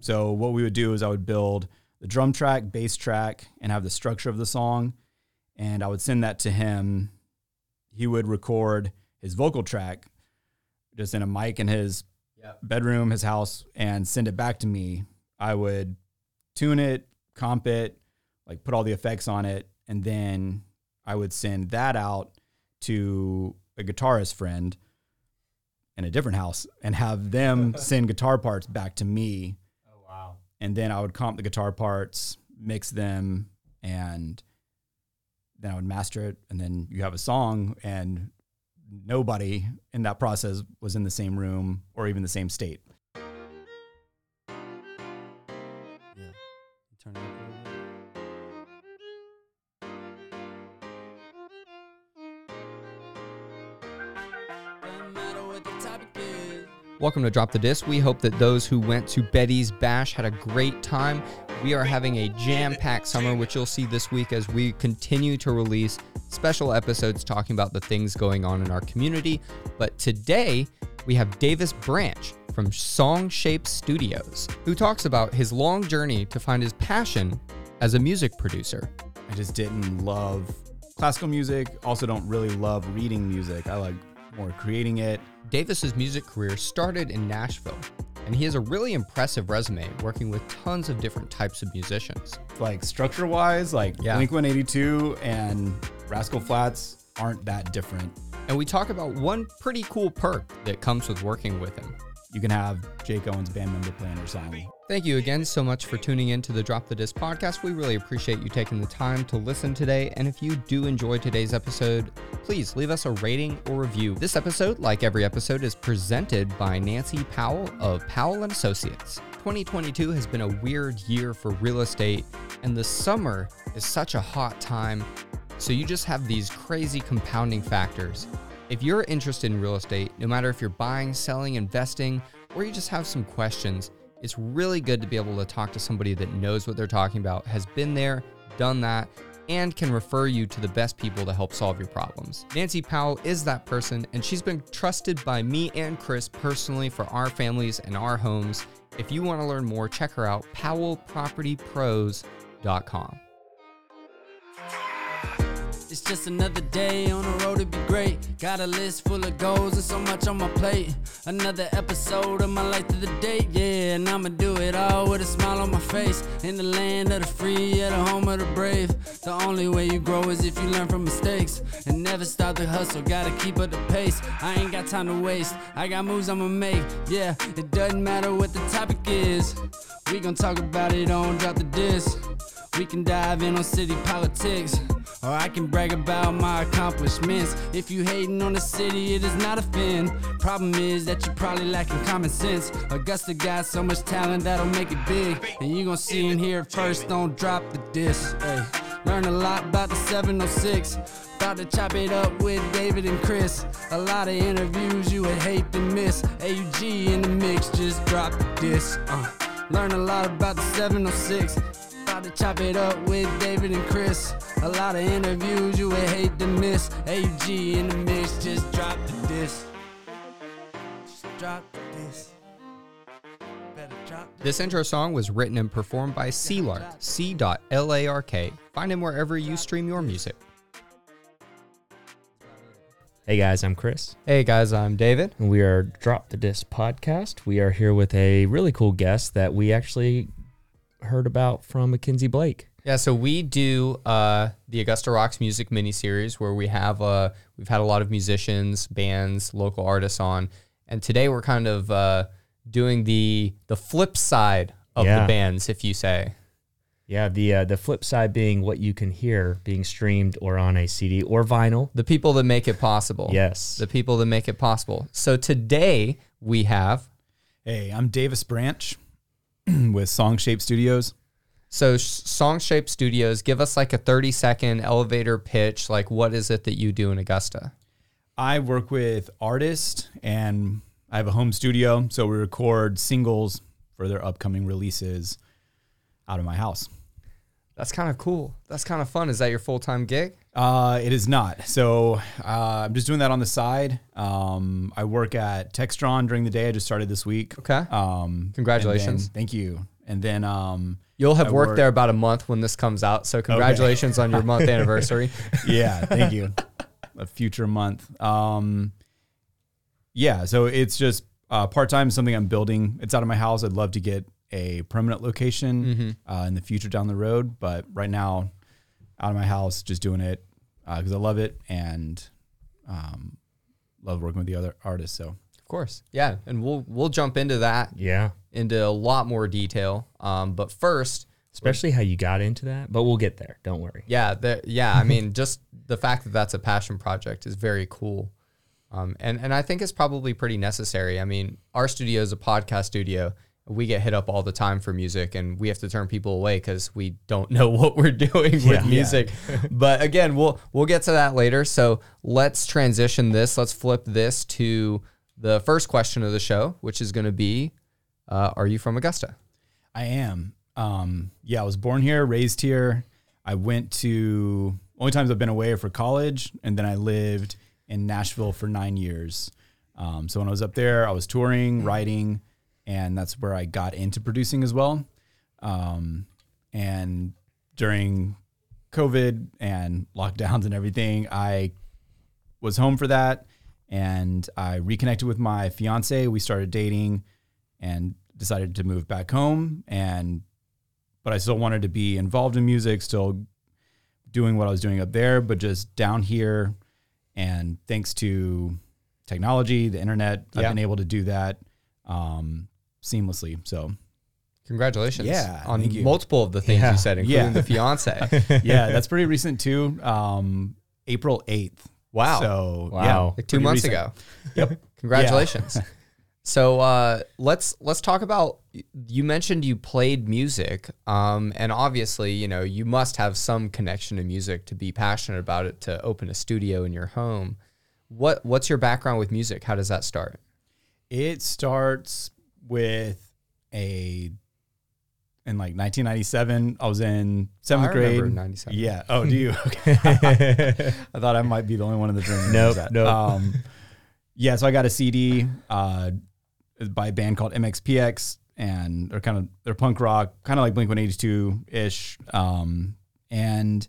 So what we would do is I would build the drum track, bass track, and have the structure of the song, and I would send that to him. He would record his vocal track just in a mic in his bedroom, his house, and send it back to me. I would tune it, comp it, like put all the effects on it, and then I would send that out to a guitarist friend in a different house and have them send guitar parts back to me. And then I would comp the guitar parts, mix them, and then I would master it. And then you have a song, and nobody in that process was in the same room or even the same state. Welcome to Drop the Disc. We hope that those who went to Betty's Bash had a great time. We are having a jam packed summer, which you'll see this week as we continue to release special episodes talking about the things going on in our community. But today, we have Davis Branch from Song Shape Studios, who talks about his long journey to find his passion as a music producer. I just didn't love classical music. Also, don't really love reading music. I like more creating it. Davis's music career started in Nashville, and he has a really impressive resume working with tons of different types of musicians. Like structure wise, like Yeah. Blink 182 and Rascal Flatts aren't that different. And we talk about one pretty cool perk that comes with working with him. You can have Jake Owen's band member playing your song. Thank you again so much for tuning in to the Drop the Disc podcast. We really appreciate you taking the time to listen today. And if you do enjoy today's episode, please leave us a rating or review. This episode, like every episode, is presented by Nancy Powell of Powell and Associates. 2022 has been a weird year for real estate, and the summer is such a hot time. So you just have these crazy compounding factors. If you're interested in real estate, no matter if you're buying, selling, investing, or you just have some questions, it's really good to be able to talk to somebody that knows what they're talking about, has been there, done that, and can refer you to the best people to help solve your problems. Nancy Powell is that person, and she's been trusted by me and Chris personally for our families and our homes. If you want to learn more, check her out, powellpropertypros.com. It's just another day on the road to be great. Got a list full of goals and so much on my plate. Another episode of my life to the date, yeah. And I'ma do it all with a smile on my face. In the land of the free, at the home of the brave. The only way you grow is if you learn from mistakes. And never stop the hustle, gotta keep up the pace. I ain't got time to waste, I got moves I'ma make. Yeah, it doesn't matter what the topic is. We gon' talk about it on Drop the Disc. We can dive in on city politics, or I can brag about my accomplishments. If you hating on the city, it is not a fin. Problem is that you probably lacking common sense. Augusta got so much talent that'll make it big, and you gon' see hear it first. Don't drop the disc. Hey. Learn a lot about the 706. About to chop it up with David and Chris. A lot of interviews you would hate to miss. AUG in the mix, just drop the disc. Uh. Learn a lot about the 706. About to chop it up with David and Chris. A lot of interviews you would hate to miss. AUG in the mix, just drop the disc. Just drop the disc. Better drop the This intro song was written and performed by C-Lark, C.L.A.R.K. Find him wherever you stream your music. Hey guys, I'm Chris, Hey guys, I'm David. and we are Drop the Disc podcast. We are here with a really cool guest that we actually heard about from Mackenzie Blake. Yeah, so we do uh, the Augusta Rocks music mini series where we have uh, we've had a lot of musicians, bands, local artists on, and today we're kind of uh, doing the the flip side of the bands, if you say. Yeah, the uh, the flip side being what you can hear being streamed or on a CD or vinyl. The people that make it possible. Yes. The people that make it possible. So today we have Hey, I'm Davis Branch with Song Shape Studios. so Song Shape Studios. Give us like a thirty second elevator pitch. Like, what is it that you do in Augusta? I work with artists and I have a home studio, so we record singles for their upcoming releases out of my house. That's kind of cool. That's kind of fun. Is that your full time gig? Uh, it is not. So uh, I'm just doing that on the side. Um, I work at Textron during the day. I just started this week. Okay. Um, Congratulations. then- thank you. And then um, You'll have I worked work- there about a month when this comes out. So congratulations on your month anniversary. yeah, thank you. A future month. Um, yeah, so it's just uh, part time. Something I'm building. It's out of my house. I'd love to get a permanent location Mm-hmm. uh, in the future down the road, but right now, out of my house, just doing it because I love it and um, love working with the other artists. So Of course. Yeah. And we'll we'll jump into that Yeah. into a lot more detail. Um, but first, Especially how you got into that, but we'll get there. Don't worry. yeah, the, yeah. I mean, just the fact that that's a passion project is very cool. Um, and and I think it's probably pretty necessary. I mean, our studio is a podcast studio. We get hit up all the time for music, and we have to turn people away because we don't know what we're doing Yeah. with music. but again, we'll we'll get to that later. So let's transition this. Let's flip this to the first question of the show, which is going to be, uh, "Are you from Augusta?" I am. Um, yeah, I was born here, raised here. I went to only times I've been away for college, and then I lived in Nashville for nine years. Um, so when I was up there, I was touring, writing, and that's where I got into producing as well. Um, and during COVID and lockdowns and everything, I was home for that, and I reconnected with my fiance. We started dating, and decided to move back home and but I still wanted to be involved in music, still doing what I was doing up there, but just down here and thanks to technology, the internet, Yeah. I've been able to do that um, seamlessly. So Congratulations! Yeah, on multiple of the things Yeah. you said, including Yeah. the fiance. yeah, that's pretty recent too. Um, April 8th. Wow. So Wow. yeah, like two months recent. ago. Yep. Congratulations. so uh, let's let's talk about. You mentioned you played music, um, and obviously, you know, you must have some connection to music to be passionate about it to open a studio in your home. What what's your background with music? How does that start? It starts with a in like 1997. I was in seventh I grade. 97. Yeah. Oh, do you? Okay. I thought I might be the only one in the room. Nope, knows that. nope. Um, yeah. So I got a CD uh, by a band called MXPX, and they're kind of they're punk rock, kind of like Blink 182 ish. Um, and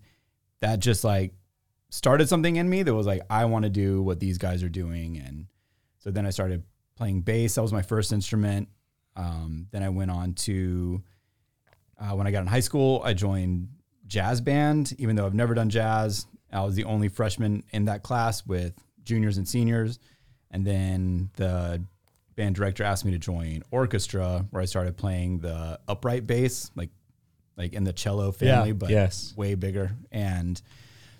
that just like started something in me that was like I want to do what these guys are doing, and so then I started playing bass. That was my first instrument. Um, then I went on to uh, when I got in high school, I joined jazz band, even though I've never done jazz. I was the only freshman in that class with juniors and seniors. And then the band director asked me to join orchestra, where I started playing the upright bass, like like in the cello family, Yeah, but yes. way bigger. And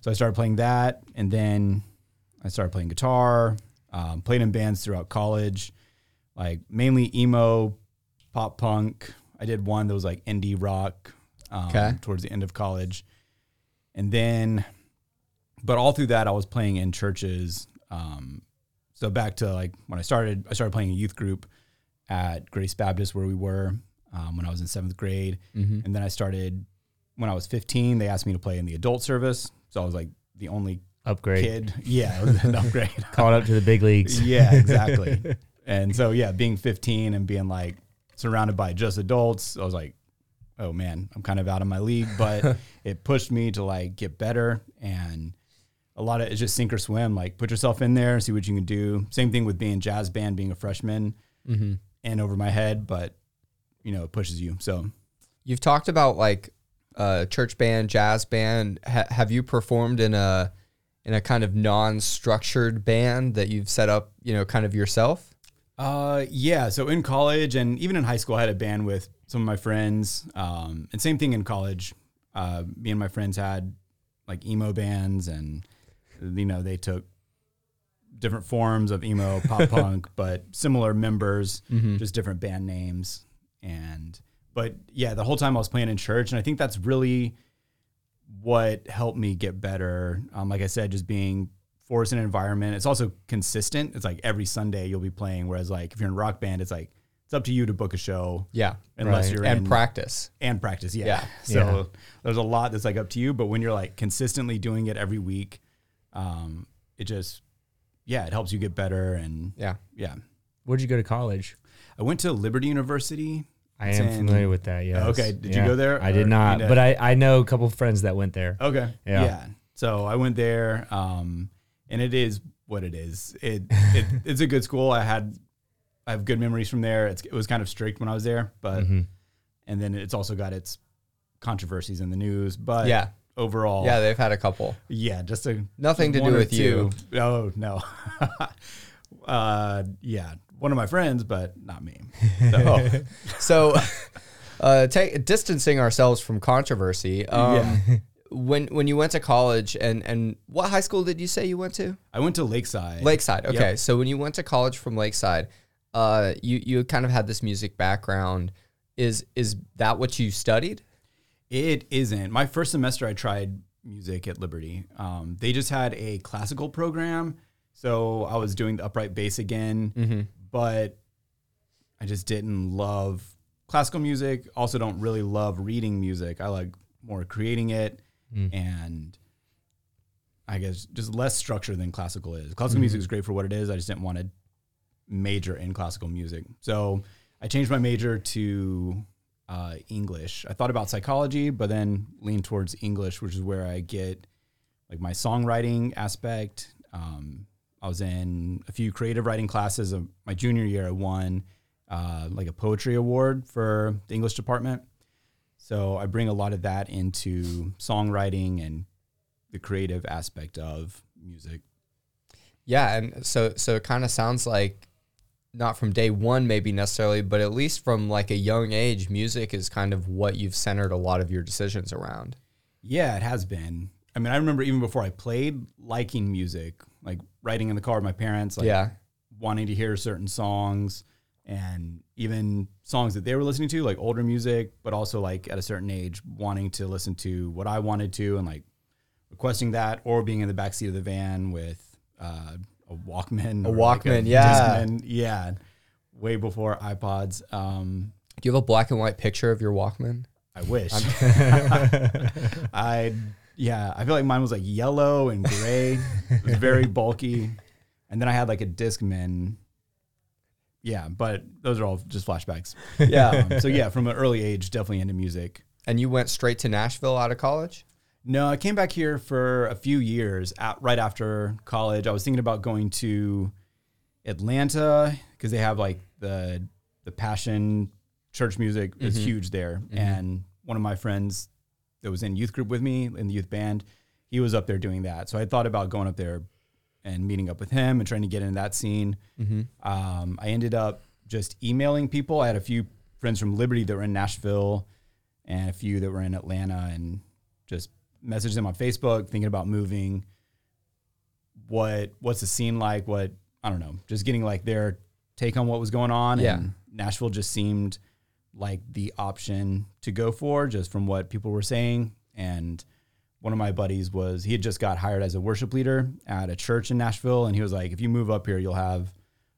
so I started playing that, and then I started playing guitar. Um, played in bands throughout college, like mainly emo, pop punk. I did one that was like indie rock um, Okay. towards the end of college, and then, but all through that, I was playing in churches. Um, so back to like when I started, I started playing a youth group at Grace Baptist where we were um, when I was in seventh grade, Mm-hmm. and then I started when I was 15. They asked me to play in the adult service, so I was like the only Upgrade. kid. Yeah, it was an upgrade. Caught up to the big leagues. yeah, exactly. and so yeah, being 15 and being like surrounded by just adults, I was like, oh man, I'm kind of out of my league. But it pushed me to like get better and a lot of it's just sink or swim. Like put yourself in there, see what you can do. Same thing with being jazz band, being a freshman, Mm-hmm. and over my head, but you know it pushes you. So You've talked about like uh, church band, jazz band. Ha- have you performed in a in a kind of non-structured band that you've set up, you know, kind of yourself? Uh, yeah. So in college and even in high school, I had a band with some of my friends. Um, and same thing in college. Uh, me and my friends had like emo bands, and you know they took different forms of emo, pop punk, but similar members, just different band names. And but yeah, the whole time I was playing in church, and I think that's really what helped me get better. Um, like I said, just being forced in an environment. It's also consistent. It's like every Sunday you'll be playing. Whereas like if you're in a rock band, it's like it's up to you to book a show Yeah. unless Right. you're And in practice. and practice. Yeah. Yeah. So Yeah. there's a lot that's like up to you, but when you're like consistently doing it every week, um, it just yeah, it helps you get better and Yeah. yeah. Where'd you go to college? I went to Liberty University. I am in- familiar with that. Yeah. Okay, did you go there, I did not, you but I, I know a couple of friends that went there. Okay. Yeah. Yeah. So I went there, um, and it is what it is. It, it it's a good school. I had I have good memories from there. It's, it was kind of strict when I was there, but Mhm. and then it's also got its controversies in the news. But Yeah. overall, Yeah, they've had a couple. yeah, just a Nothing to do or with you. Oh no. uh, yeah, one of my friends, but not me. So, So, uh, take, distancing ourselves from controversy. Um, Yeah. When when you went to college and and what high school did you say you went to? I went to Lakeside. Lakeside. Yep. Okay, so when you went to college from Lakeside, uh, you you kind of had this music background. Is is that what you studied? It isn't. My first semester, I tried music at Liberty. Um, they just had a classical program, so I was doing the upright bass again, but I just didn't love classical music. Also, don't really love reading music. I like more creating it, and I guess just less structure than classical is. Classical music is great for what it is. I just didn't want to major in classical music, so I changed my major to uh, English. I thought about psychology, but then leaned towards English, which is where I get like my songwriting aspect. Um, I was in a few creative writing classes. Of my junior year, I won uh, like a poetry award for the English department. So I bring a lot of that into songwriting and the creative aspect of music. Yeah, and so so it kind of sounds like not from day one maybe necessarily, but at least from like a young age, music is kind of what you've centered a lot of your decisions around. Yeah, it has been. I mean, I remember even before I played, liking music, like riding in the car with my parents, like yeah, wanting to hear certain songs and even songs that they were listening to, like older music, but also like at a certain age, wanting to listen to what I wanted to and like requesting that or being in the backseat of the van with uh, a Walkman. A or like Walkman, yeah. Discman. Yeah. Way before iPods. Um, do you have a black and white picture of your Walkman? I wish. I yeah, I feel like mine was like yellow and gray. it was very bulky. And then I had like a Discman. Yeah, but those are all just flashbacks. Yeah, Um, so yeah, from an early age, definitely into music. and you went straight to Nashville out of college. No, I came back here for a few years at, right after college. I was thinking about going to Atlanta because they have like the the passion church music is huge there. And one of my friends that was in youth group with me in the youth band, he was up there doing that. So I thought about going up there and meeting up with him and trying to get into that scene. Um, I ended up just emailing people. I had a few friends from Liberty that were in Nashville and a few that were in Atlanta and just messaged them on Facebook thinking about moving. What what's the scene like? What I don't know, just getting like their take on what was going on. Yeah. And Nashville just seemed like the option to go for just from what people were saying. And one of my buddies was he had just got hired as a worship leader at a church in Nashville, and he was like, "If you move up here, you'll have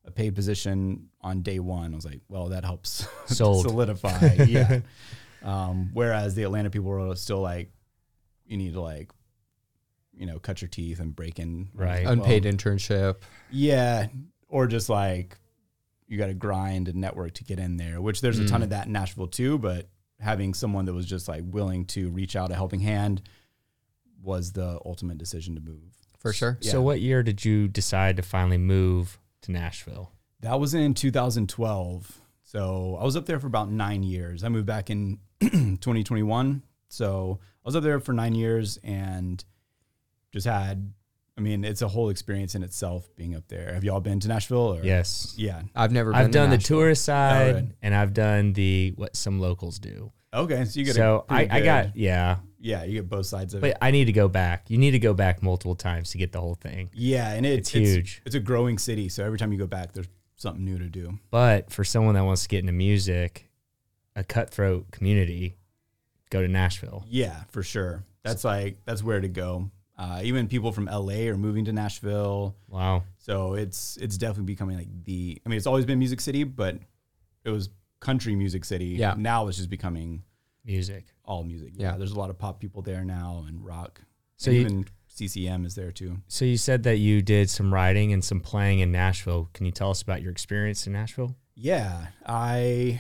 a paid position on day one." I was like, "Well, that helps Sold. solidify." yeah. Um, whereas the Atlanta people were still like, "You need to like, you know, cut your teeth and break in." Right. Well, Unpaid internship. yeah, or just like you got to grind and network to get in there, which there's a ton Mm. of that in Nashville too. But having someone that was just like willing to reach out a helping hand was the ultimate decision to move. For sure. Yeah. So, what year did you decide to finally move to Nashville? That was in 2012. So I was up there for about nine years. I moved back in 2021. So I was up there for nine years and just had, I mean, it's a whole experience in itself being up there. Have y'all been to Nashville? Or? Yes. Yeah. I've never been I've to done the tourist oh, side right. and I've done the what some locals do. Okay. So you get So a I, pretty I got yeah, yeah, you get both sides of it. but I need to go back. You need to go back multiple times to get the whole thing. Yeah, and it, It's huge. It's, a growing city, so every time you go back, there's something new to do. But for someone that wants to get into music, a cutthroat community, go to Nashville. Yeah, for sure. That's like that's where to go. Uh, even people from LA are moving to Nashville, Wow. so it's it's definitely becoming like the. I mean, it's always been Music City, but it was country music city. Yeah. Now it's just becoming Music. all music. Yeah. Yeah. There's a lot of pop people there now and rock. So So you- even CCM is there too. So you said that you did some writing and some playing in Nashville. Can you tell us about your experience in Nashville? Yeah, I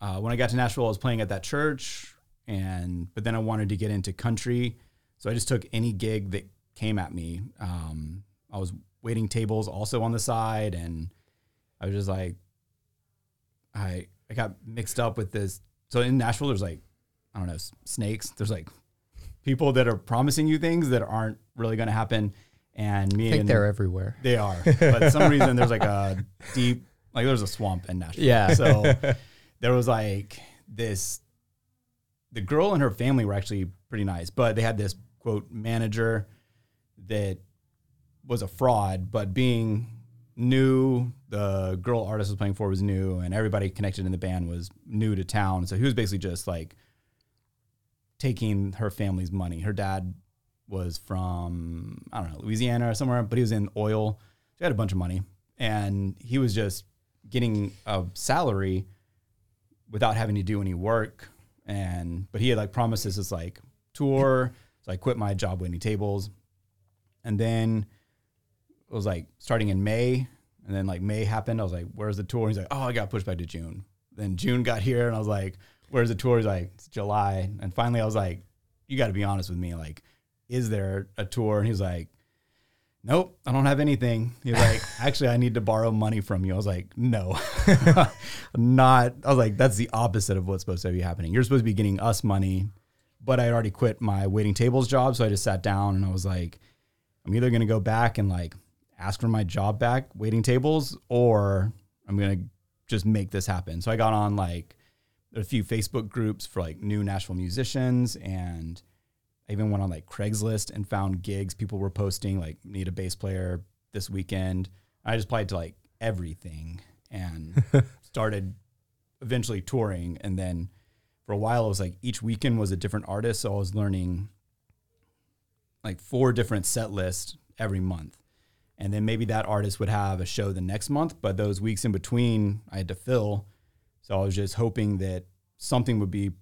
uh, when I got to Nashville, I was playing at that church, and but then I wanted to get into country, so I just took any gig that came at me. Um, I was waiting tables also on the side, and I was just like, I I got mixed up with this. So in Nashville, there's like I don't know snakes. There's like people that are promising you things that aren't really going to happen, and me I think and they're everywhere. they are, but some reason there's like a deep, like there's a swamp in Nashville. Yeah. So there was like this. The girl and her family were actually pretty nice, but they had this quote manager that was a fraud. But being new, the girl artist was playing for was new, and everybody connected in the band was new to town. So he was basically just like taking her family's money. Her dad was from I don't know Louisiana or somewhere, but he was in oil. He had a bunch of money, and he was just getting a salary without having to do any work. And but he had like promises like tour, so I quit my job waiting tables, and then it was like starting in May, and then like May happened. I was like, "Where's the tour?" He's like, "Oh, I got pushed back to June." Then June got here, and I was like, "Where's the tour?" He's like, "It's July." And finally, I was like, "You got to be honest with me. Like, is there a tour?" And he's like, "Nope, I don't have anything." He's like, "Actually, I need to borrow money from you." I was like, "No, not." I was like, "That's the opposite of what's supposed to be happening. You're supposed to be getting us money." But I had already quit my waiting tables job, so I just sat down and I was like, "I'm either gonna go back and like ask for my job back, waiting tables, or I'm gonna just make this happen." So I got on like a few Facebook groups for like new Nashville musicians and I even went on like Craigslist and found gigs people were posting like need a bass player this weekend. I just applied to like everything and started eventually touring and then for a while it was like each weekend was a different artist so I was learning like four different set lists every month. And then maybe that artist would have a show the next month, but those weeks in between I had to fill. So I was just hoping that something would be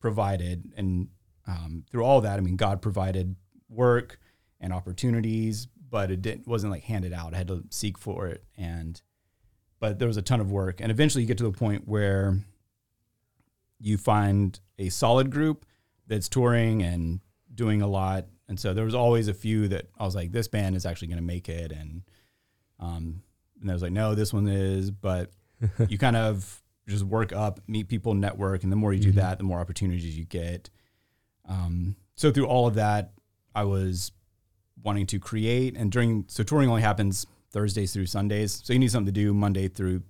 provided. And um, through all that, I mean, God provided work and opportunities, but it didn't, wasn't like handed out. I had to seek for it. And, but there was a ton of work. And eventually you get to the point where you find a solid group that's touring and doing a lot. And so there was always a few that I was like, this band is actually going to make it. And, um, and I was like, no, this one is, but you kind of just work up, meet people, network. And the more you do that, the more opportunities you get. Um, so through all of that, I was wanting to create and during, so touring only happens Thursdays through Sundays. So you need something to do Monday through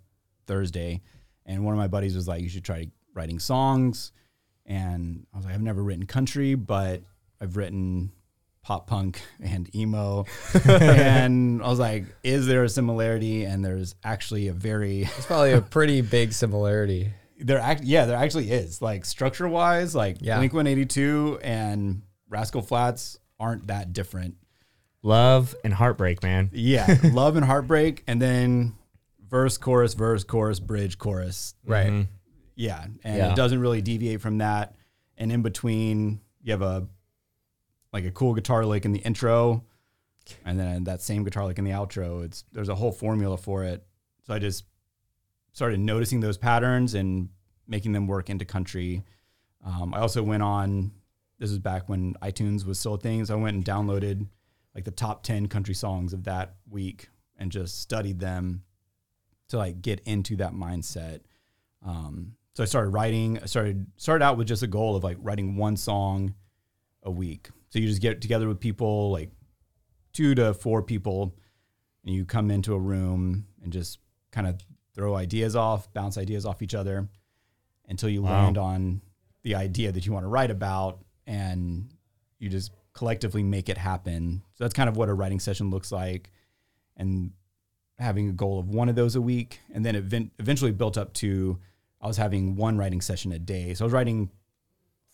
Thursday. And one of my buddies was like, you should try writing songs. And I was like, I've never written country, but I've written pop punk and emo. and I was like, is there a similarity? And there's actually a very It's probably a pretty big similarity. there act yeah, there actually is. Like structure wise, like Yeah. Blink 182 and Rascal Flatts aren't that different. Love and heartbreak, man. Yeah, love and heartbreak, and then verse, chorus, verse, chorus, bridge, chorus. Right. Mhm. Yeah, and Yeah. it doesn't really deviate from that. And in between, you have a like a cool guitar lick in the intro, and then that same guitar lick in the outro. It's there's a whole formula for it. So I just started noticing those patterns and making them work into country. Um, I also went on. This is back when iTunes was still a thing. So I went and downloaded like the top ten country songs of that week and just studied them to like get into that mindset. Um, so I started writing. I started started out with just a goal of like writing one song a week. So you just get together with people, like two to four people, and you come into a room and just kind of throw ideas off, bounce ideas off each other until you Wow. land on the idea that you want to write about, and you just collectively make it happen. So that's kind of what a writing session looks like, and having a goal of one of those a week, and then it event- eventually built up to I was having one writing session a day. So I was writing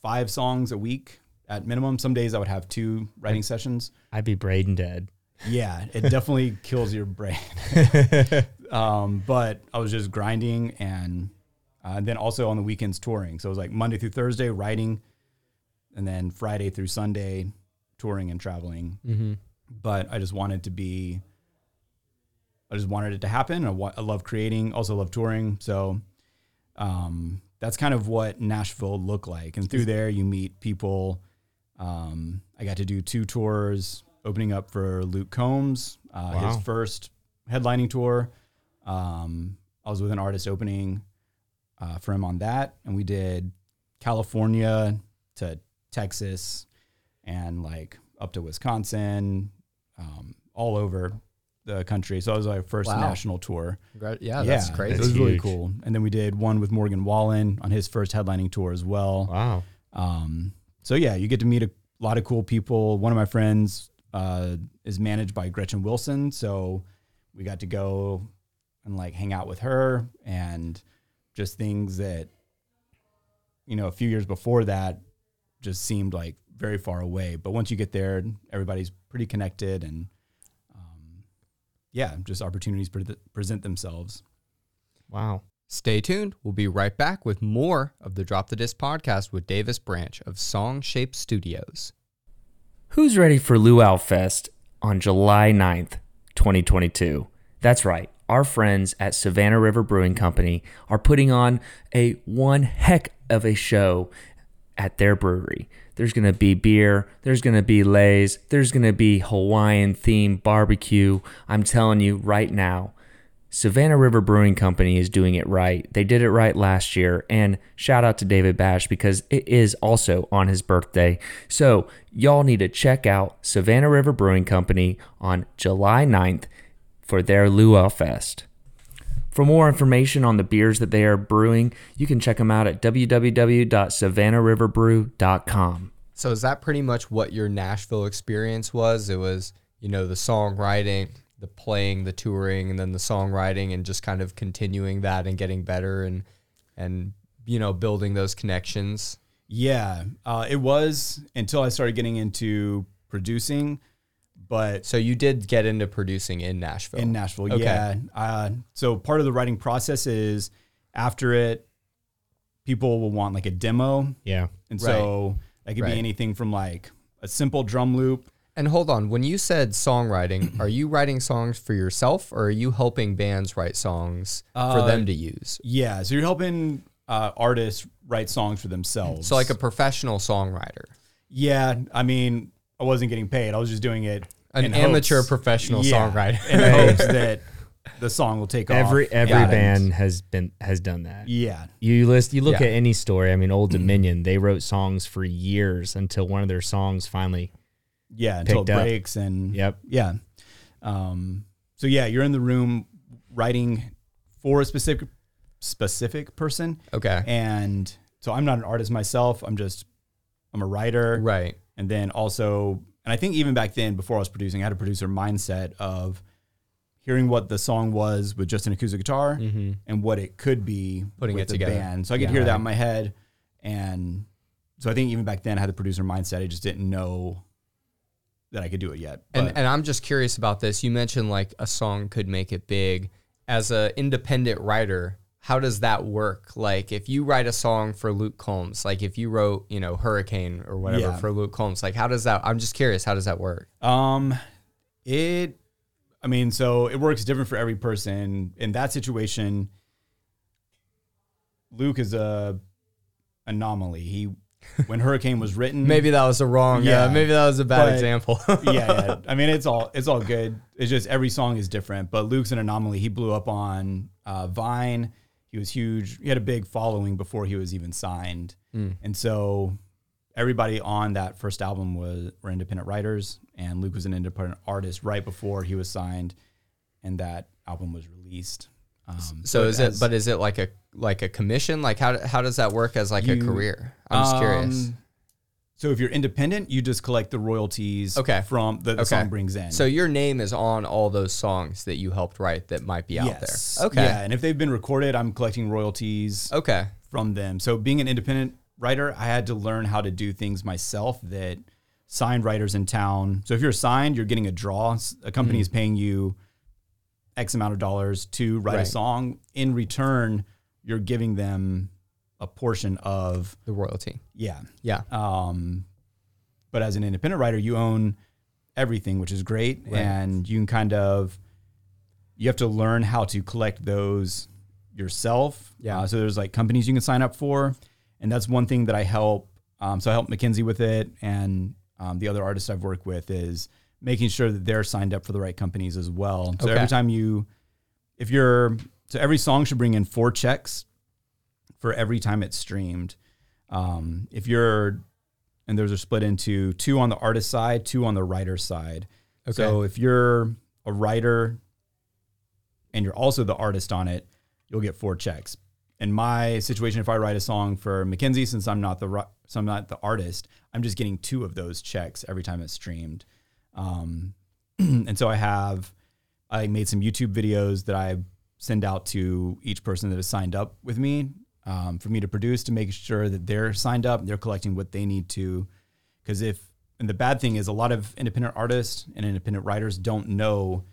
five songs a week at minimum. Some days I would have two writing sessions. I'd be brain dead. Yeah, it definitely kills your brain. Um, but I was just grinding and uh, then also on the weekends touring. So it was like Monday through Thursday writing, and then Friday through Sunday touring and traveling. Mm-hmm. But I just wanted to be. I just wanted it to happen. I, wa- I love creating, also love touring. So um, that's kind of what Nashville looked like. And through there, you meet people. Um, I got to do two tours, opening up for Luke Combs, uh, Wow. his first headlining tour. Um, I was with an artist opening uh, for him on that, and we did California to Texas, and like up to Wisconsin, um, all over the country. So that was our first Wow. national tour. Yeah, that's crazy. It crazy. was really huge. cool. And then we did one with Morgan Wallen on his first headlining tour as well. Wow. Um, so yeah, you get to meet a lot of cool people. One of my friends uh, is managed by Gretchen Wilson, so we got to go and like hang out with her and just things that you know a few years before that just seemed like very far away. But once you get there, everybody's pretty connected and yeah, just opportunities pre- present themselves. Wow. Stay tuned. We'll be right back with more of the Drop the Disc podcast with Davis Branch of Song Shape Studios. Who's ready for Luau Fest on July 9th, 2022? That's right. Our friends at Savannah River Brewing Company are putting on a one heck of a show at their brewery. There's going to be beer, there's going to be leis, there's going to be Hawaiian themed barbecue. I'm telling you right now, Savannah River Brewing Company is doing it right. They did it right last year. And shout out to David Bash because it is also on his birthday. So, y'all need to check out Savannah River Brewing Company on July 9th for their Luau Fest. For more information on the beers that they are brewing, you can check them out at www.savannahriverbrew.com. So is that pretty much what your Nashville experience was? It was, you know, the songwriting, the playing, the touring, and then the songwriting and just kind of continuing that and getting better and and you know, building those connections. Yeah, uh, it was until I started getting into producing, but So you did get into producing in Nashville. in Nashville, Okay. yeah. Uh, so part of the writing process is after it, people will want like a demo, Yeah. and so that could Right. be anything from like a simple drum loop. And hold on, when you said songwriting, are you writing songs for yourself or are you helping bands write songs for Uh, them to use? Yeah, so you're helping uh, artists write songs for themselves. So like a professional songwriter, yeah, I mean, I wasn't getting paid. I was just doing it. An in amateur hopes- professional Yeah, songwriter. in hopes that the song will take Every off. every and- band has been has done that. Yeah, You list you look Yeah. at any story. I mean, Old Dominion, they wrote songs for years until one of their songs finally. yeah, until it Picked up. breaks and Yep. Yeah. Um, so yeah, you're in the room writing for a specific specific person, okay. and so I'm not an artist myself. I'm just I'm a writer, Right. and then also, and I think even back then, before I was producing, I had a producer mindset of hearing what the song was with just an acoustic guitar Mm-hmm. and what it could be Putting with it together. band. So I could Yeah. hear that Right. in my head, and so I think even back then I had the producer mindset. I just didn't know that I could do it yet. And and I'm just curious about this. You mentioned like a song could make it big. As an independent writer, how does that work? Like if you write a song for Luke Combs, like if you wrote, you know, Hurricane or whatever Yeah. for Luke Combs, like how does that I'm just curious, how does that work? Um, it, I mean, so it works different for every person. In that situation, Luke is a anomaly. He, when Hurricane was written, Maybe that was a wrong yeah, Yeah. maybe that was a bad But- example. yeah, yeah. I mean, it's all it's all good. It's just every song is different. But Luke's an anomaly. He blew up on uh, Vine. He was huge. He had a big following before he was even signed, Mm. and so everybody on that first album was were independent writers, and Luke was an independent artist right before he was signed, and that album was released. Um, So is it but is it like a like a commission? Like how how does that work as like a career? I'm just curious. So if you're independent, you just collect the royalties Okay. from that the Okay. song brings in. So your name is on all those songs that you helped write that might be out Yes. there. Okay. Yeah, and if they've been recorded, I'm collecting royalties Okay. from them. So being an independent writer, I had to learn how to do things myself that signed writers in town. So if you're signed, you're getting a draw. A company Mm-hmm. is paying you X amount of dollars to write a song. In return, you're giving them a portion of The royalty. yeah. Yeah. Um, but as an independent writer, you own everything, which is great, Right. and you can kind of you have to learn how to collect those yourself. Yeah. Uh, so there's like companies you can sign up for, and that's one thing that I help. Um, so I help Mackenzie with it, and um, the other artists I've worked with is making sure that they're signed up for the right companies as well. So Okay. every time you, if you're, so every song should bring in four checks for every time it's streamed. Um, if you're, and those are split into two on the artist side, two on the writer side. Okay. So if you're a writer and you're also the artist on it, you'll get four checks. In my situation, if I write a song for Mackenzie, since I'm not the so I'm not the artist, I'm just getting two of those checks every time it's streamed. Um, and so I have I made some YouTube videos that I send out to each person that has signed up with me um, for me to produce to make sure that they're signed up and they're collecting what they need to. Because if and the bad thing is a lot of independent artists and independent writers don't know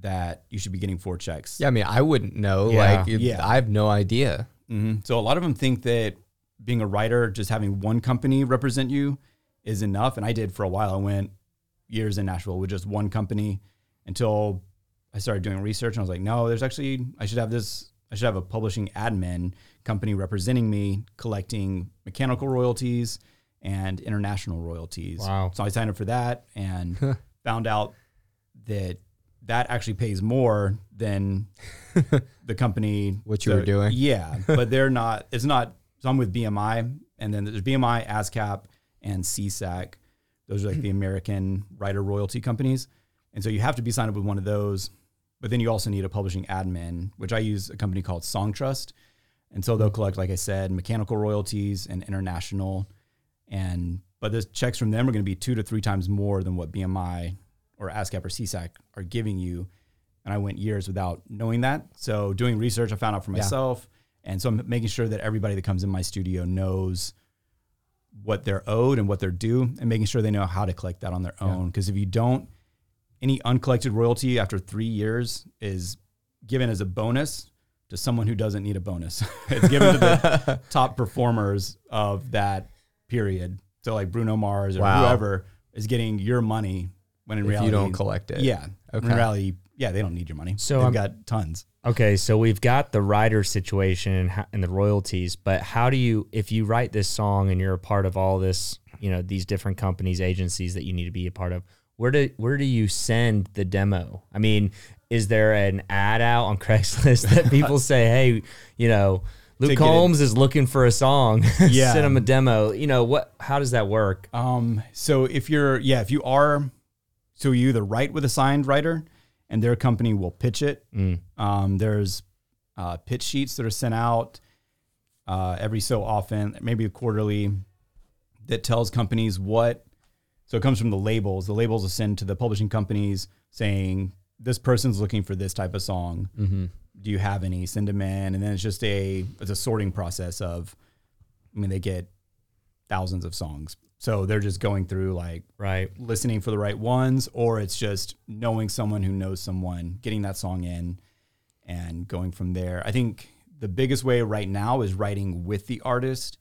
that you should be getting four checks. Yeah, I mean, I wouldn't know. Yeah. Like, Yeah. I have no idea. hmm So a lot of them think that being a writer, just having one company represent you is enough. And I did for a while. I went years in Nashville with just one company until I started doing research. And I was like, no, there's actually, I should have this, I should have a publishing admin company representing me, collecting mechanical royalties and international royalties. Wow. So I signed up for that and found out that that actually pays more than the company What you so- were doing? Yeah, but they're not. It's not. So I'm with BMI, and then there's BMI, ASCAP, and SESAC. Those are like the American writer royalty companies, and so you have to be signed up with one of those. But then you also need a publishing admin, which I use a company called Songtrust, and so they'll mm-hmm. collect, like I said, mechanical royalties and international, and but the checks from them are going to be two to three times more than what BMI or ASCAP or SESAC are giving you. And I went years without knowing that. So doing research, I found out for Yeah. myself. And so I'm making sure that everybody that comes in my studio knows what they're owed and what they're due and making sure they know how to collect that on their own. Because if you don't, any uncollected royalty after three years is given as a bonus to someone who doesn't need a bonus. it's given to the top performers of that period. So like Bruno Mars or Wow. whoever is getting your money when in If reality you don't collect it. Yeah. Okay. In reality, yeah, they don't need your money. So They've got tons. Okay, so we've got the writer situation and the royalties, but how do you, if you write this song and you're a part of all this, you know, these different companies, agencies that you need to be a part of, where do where do you send the demo? I mean, is there an ad out on Craigslist that people say, hey, you know, Luke To get it- Combs is looking for a song, Yeah. send him a demo. You know what? How does that work? Um, so if you're, yeah, if you are, so you either write with a signed writer and their company will pitch it. Mm. Um, there's uh, pitch sheets that are sent out uh, every so often, maybe quarterly, that tells companies what. So it comes from the labels. The labels will send to the publishing companies saying this person's looking for this type of song. Mm-hmm. Do you have any? Send them in, and then it's just a it's a sorting process of. I mean, they get thousands of songs, so they're just going through like Right. listening for the right ones, or it's just knowing someone who knows someone, getting that song in, and going from there. I think the biggest way right now is writing with the artist.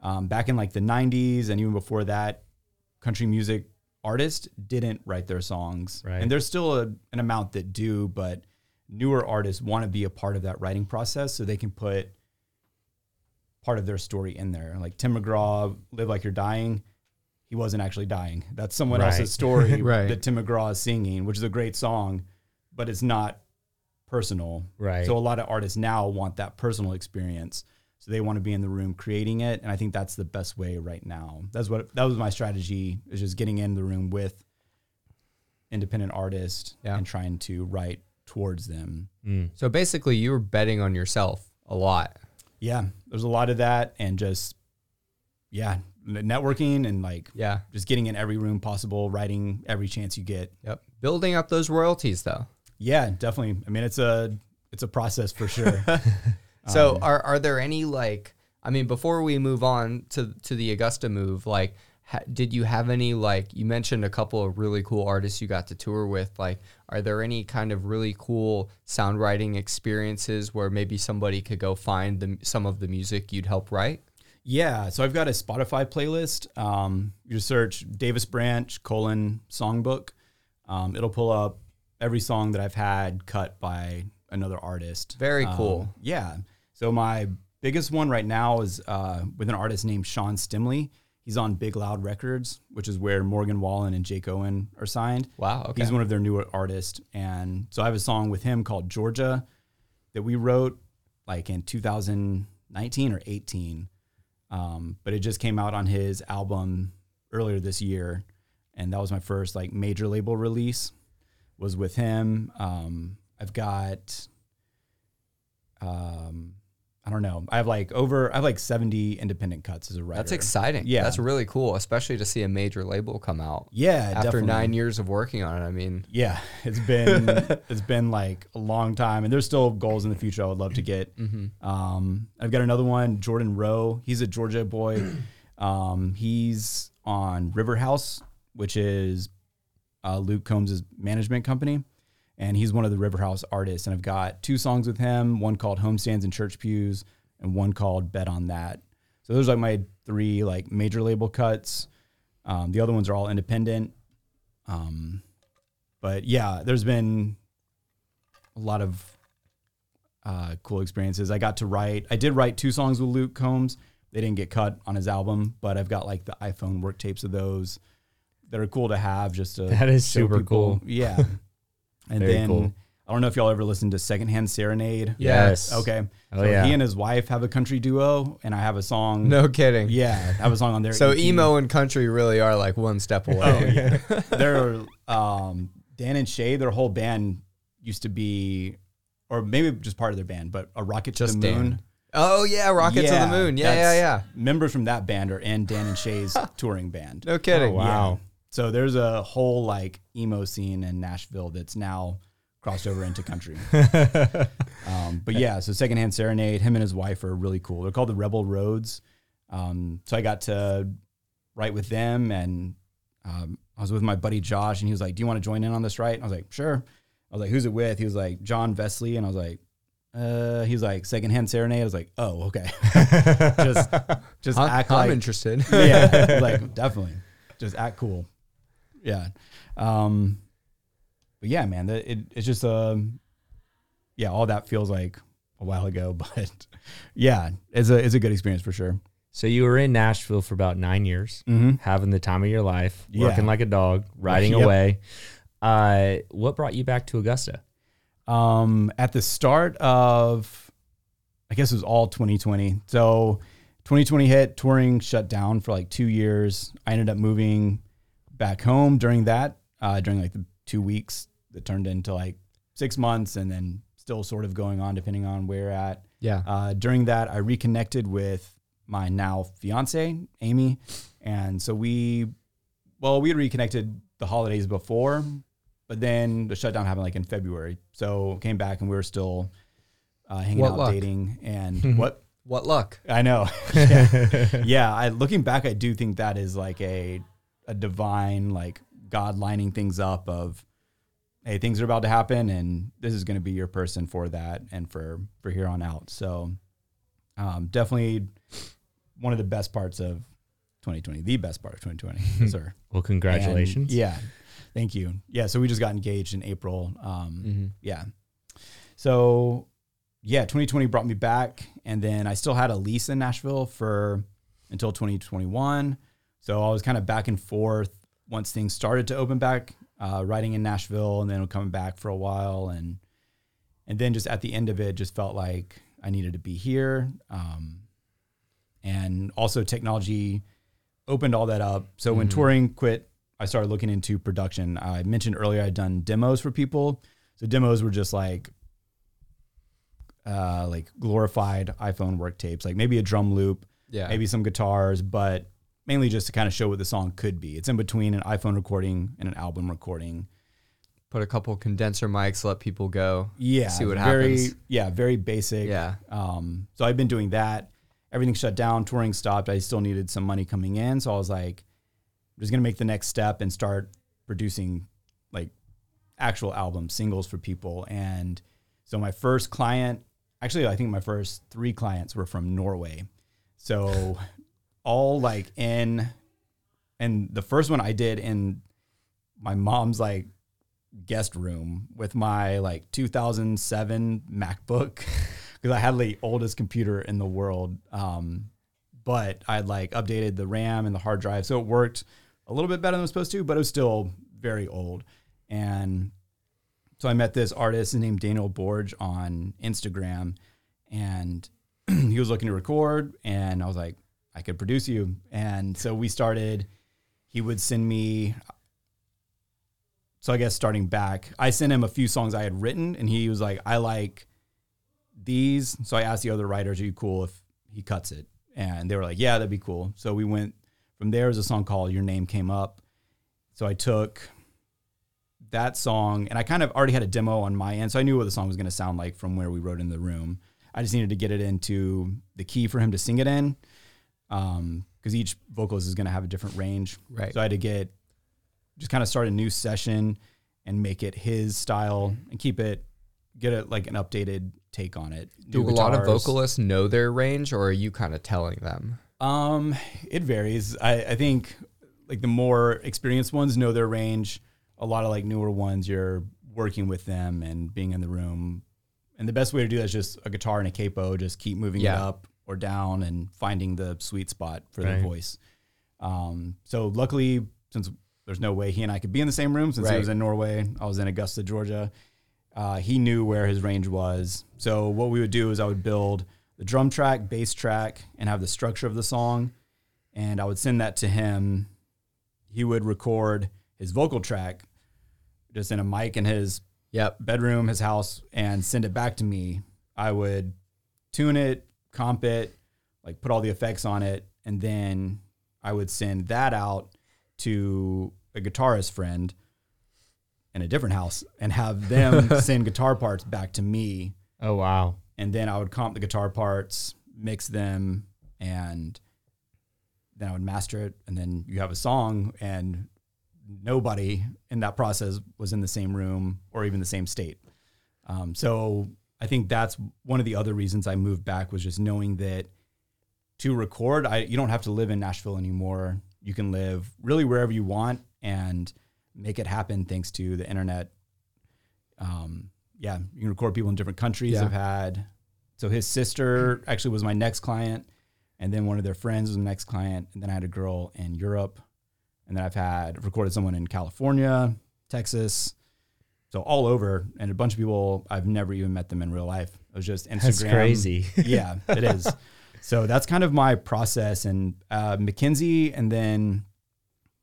Um, back in like the 90s and even before that, country music artists didn't write their songs. Right. And there's still a, an amount that do, but newer artists want to be a part of that writing process so they can put part of their story in there. Like Tim McGraw, Live Like You're Dying, he wasn't actually dying. That's someone Right. else's story Right. that Tim McGraw is singing, which is a great song, but it's not personal. Right. So a lot of artists now want that personal experience. So they want to be in the room creating it. And I think that's the best way right now. That's what that was my strategy is just getting in the room with independent artists Yeah. and trying to write towards them. Mm. So basically, you were betting on yourself a lot. Yeah. There's a lot of that and just yeah, networking and like Yeah. just getting in every room possible, writing every chance you get. Yep. Building up those royalties, though. Yeah, definitely. I mean, it's a it's a process for sure. So Um, are are there any like I mean before we move on to to the Augusta move like ha, did you have any like you mentioned a couple of really cool artists you got to tour with? Like, are there any kind of really cool sound writing experiences where maybe somebody could go find the, some of the music you'd help write? Yeah, so I've got a Spotify playlist. Um, you just search Davis Branch colon songbook. Um, it'll pull up every song that I've had cut by another artist. Very Um, cool. yeah. So my biggest one right now is uh, with an artist named Sean Stemaly. He's on Big Loud Records, which is where Morgan Wallen and Jake Owen are signed. Wow. Okay. He's one of their newer artists. And so I have a song with him called Georgia that we wrote like in 2019 or 18. Um, but it just came out on his album earlier this year. And that was my first like major label release was with him. Um, I've got, um, I don't know. I have like over, I have like 70 independent cuts as a writer. That's exciting. Yeah. That's really cool, especially to see a major label come out Yeah. after definitely. nine years of working on it. I mean, Yeah, it's been it's been like a long time, and there's still goals in the future I would love to get. Um, I've got another one, Jordan Rowe. He's a Georgia boy. Um, he's on River House, which is uh, Luke Combs' management company, and he's one of the Riverhouse artists. And I've got two songs with him, one called Homestands and Church Pews, and one called Bet on That. So those are like my three like major label cuts. Um, the other ones are all independent. Um, but yeah, there's been a lot of uh, cool experiences. I got to write. I did write two songs with Luke Combs. They didn't get cut on his album, but I've got like the iPhone work tapes of those that are cool to have. Just to That is super people- cool. Yeah, and Very then cool. I don't know if y'all ever listened to Secondhand Serenade. Yes. Okay. Oh, so yeah. he and his wife have a country duo, and I have a song. no kidding. Yeah, I have a song on there. So emo and country really are like one step away. Oh yeah, they're um, Dan and Shay. Their whole band used to be, or maybe just part of their band, but a Rocket Just to the Moon. Dan. Oh yeah, Rocket to the Moon. Yeah, yeah, yeah. Members from that band are in Dan and Shay's touring band. No kidding. Oh, wow. Yeah. So there's a whole like emo scene in Nashville that's now crossed over into country. um, but yeah, so Secondhand Serenade, him and his wife are really cool. They're called the Rebel Roads. Um, so I got to write with them, and um, I was with my buddy Josh, and he was like, "Do you want to join in on this?" Right? And I was like, "Sure." I was like, "Who's it with?" He was like, "John Vesely," and I was like. Uh, he was like secondhand serenade. I was like, oh, okay. just, just I'm, act I'm like interested. yeah, like definitely, just act cool. Yeah, um, but yeah, man, that it, it's just um, yeah, all that feels like a while ago, but yeah, it's a it's a good experience for sure. So you were in Nashville for about nine years, Mm-hmm. having the time of your life, Yeah. working like a dog, riding Yep. away. Uh, what brought you back to Augusta? Um, at the start of, I guess it was all 2020. So 2020 hit, touring shut down for like two years. I ended up moving back home during that, uh, during like the two weeks that turned into like six months and then still sort of going on depending on where at. yeah. Uh, during that, I reconnected with my now fiance, Amy. And so we, well, we had reconnected the holidays before, but then the shutdown happened like in February. So came back and we were still uh, hanging What out, luck. dating. And what? What luck? I know. yeah. yeah. I, looking back, I do think that is like a, a divine, like God lining things up of, hey, things are about to happen and this is going to be your person for that and for, for here on out. So um, definitely one of the best parts of 2020, the best part of 2020. sir. Well, congratulations. And, yeah. Thank you. Yeah. So we just got engaged in April. Um, Mhm. Yeah. So, yeah, 2020 brought me back. And then I still had a lease in Nashville for until 2021. So I was kind of back and forth once things started to open back, uh, writing in Nashville and then coming back for a while. And, and then just at the end of it, just felt like I needed to be here. Um, and also technology opened all that up. So when Mhm. touring quit, I started looking into production. I mentioned earlier I'd done demos for people. So demos were just like uh, like glorified iPhone work tapes, like maybe a drum loop, Yeah. maybe some guitars, but mainly just to kind of show what the song could be. It's in between an iPhone recording and an album recording. Put a couple condenser mics, let people go. Yeah, See what very, happens. Yeah, very basic. Yeah. Um, so I've been doing that. Everything shut down, touring stopped. I still needed some money coming in, so I was like, just gonna make the next step and start producing like actual albums, singles for people. And so my first client, actually, I think my first three clients were from Norway. So all like in, and the first one I did in my mom's like guest room with my like 2007 MacBook because I had the oldest computer in the world. Um, but I like updated the RAM and the hard drive, so it worked a little bit better than it was supposed to, but it was still very old. And so I met this artist named Daniel Borge on Instagram, and he was looking to record, and I was like, I could produce you. And so we started. He would send me. So I guess starting back, I sent him a few songs I had written, and he was like, I like these. So I asked the other writers, "Are you cool if he cuts it?" And they were like, "Yeah, that'd be cool." So we went from there. Was a song called "Your Name Came Up." So I took that song, and I kind of already had a demo on my end, so I knew what the song was going to sound like from where we wrote in the room. I just needed to get it into the key for him to sing it in, because um, each vocalist is going to have a different range. Right. So I had to get just kind of start a new session and make it his style and keep it get it like an updated take on it. Do New a lot of vocalists know their range, or are you kind of telling them? Um, it varies. I, I think like the more experienced ones know their range. A lot of like newer ones, you're working with them and being in the room. And the best way to do that is just a guitar and a capo. Just keep moving it up or down and finding the sweet spot for Right. the voice. Um, so luckily, since there's no way he and I could be in the same room, since he was in Norway, I was in Augusta, Georgia. Uh, he knew where his range was. So what we would do is I would build the drum track, bass track, and have the structure of the song, and I would send that to him. He would record his vocal track just in a mic in his Yep. bedroom, his house, and send it back to me. I would tune it, comp it, like put all the effects on it, and then I would send that out to a guitarist friend in a different house and have them send guitar parts back to me. Oh wow. And then I would comp the guitar parts, mix them, and then I would master it. And then you have a song, and nobody in that process was in the same room or even the same state. Um, so I think that's one of the other reasons I moved back was just knowing that to record, I you don't have to live in Nashville anymore. You can live really wherever you want and make it happen thanks to the internet. Um, yeah, you can record people in different countries. Yeah. I've had so his sister actually was my next client, and then one of their friends was my next client, and then I had a girl in Europe, and then I've had recorded someone in California, Texas, so all over, and a bunch of people I've never even met them in real life. It was just Instagram. That's crazy. yeah, it is. So that's kind of my process. And uh, Mackenzie and then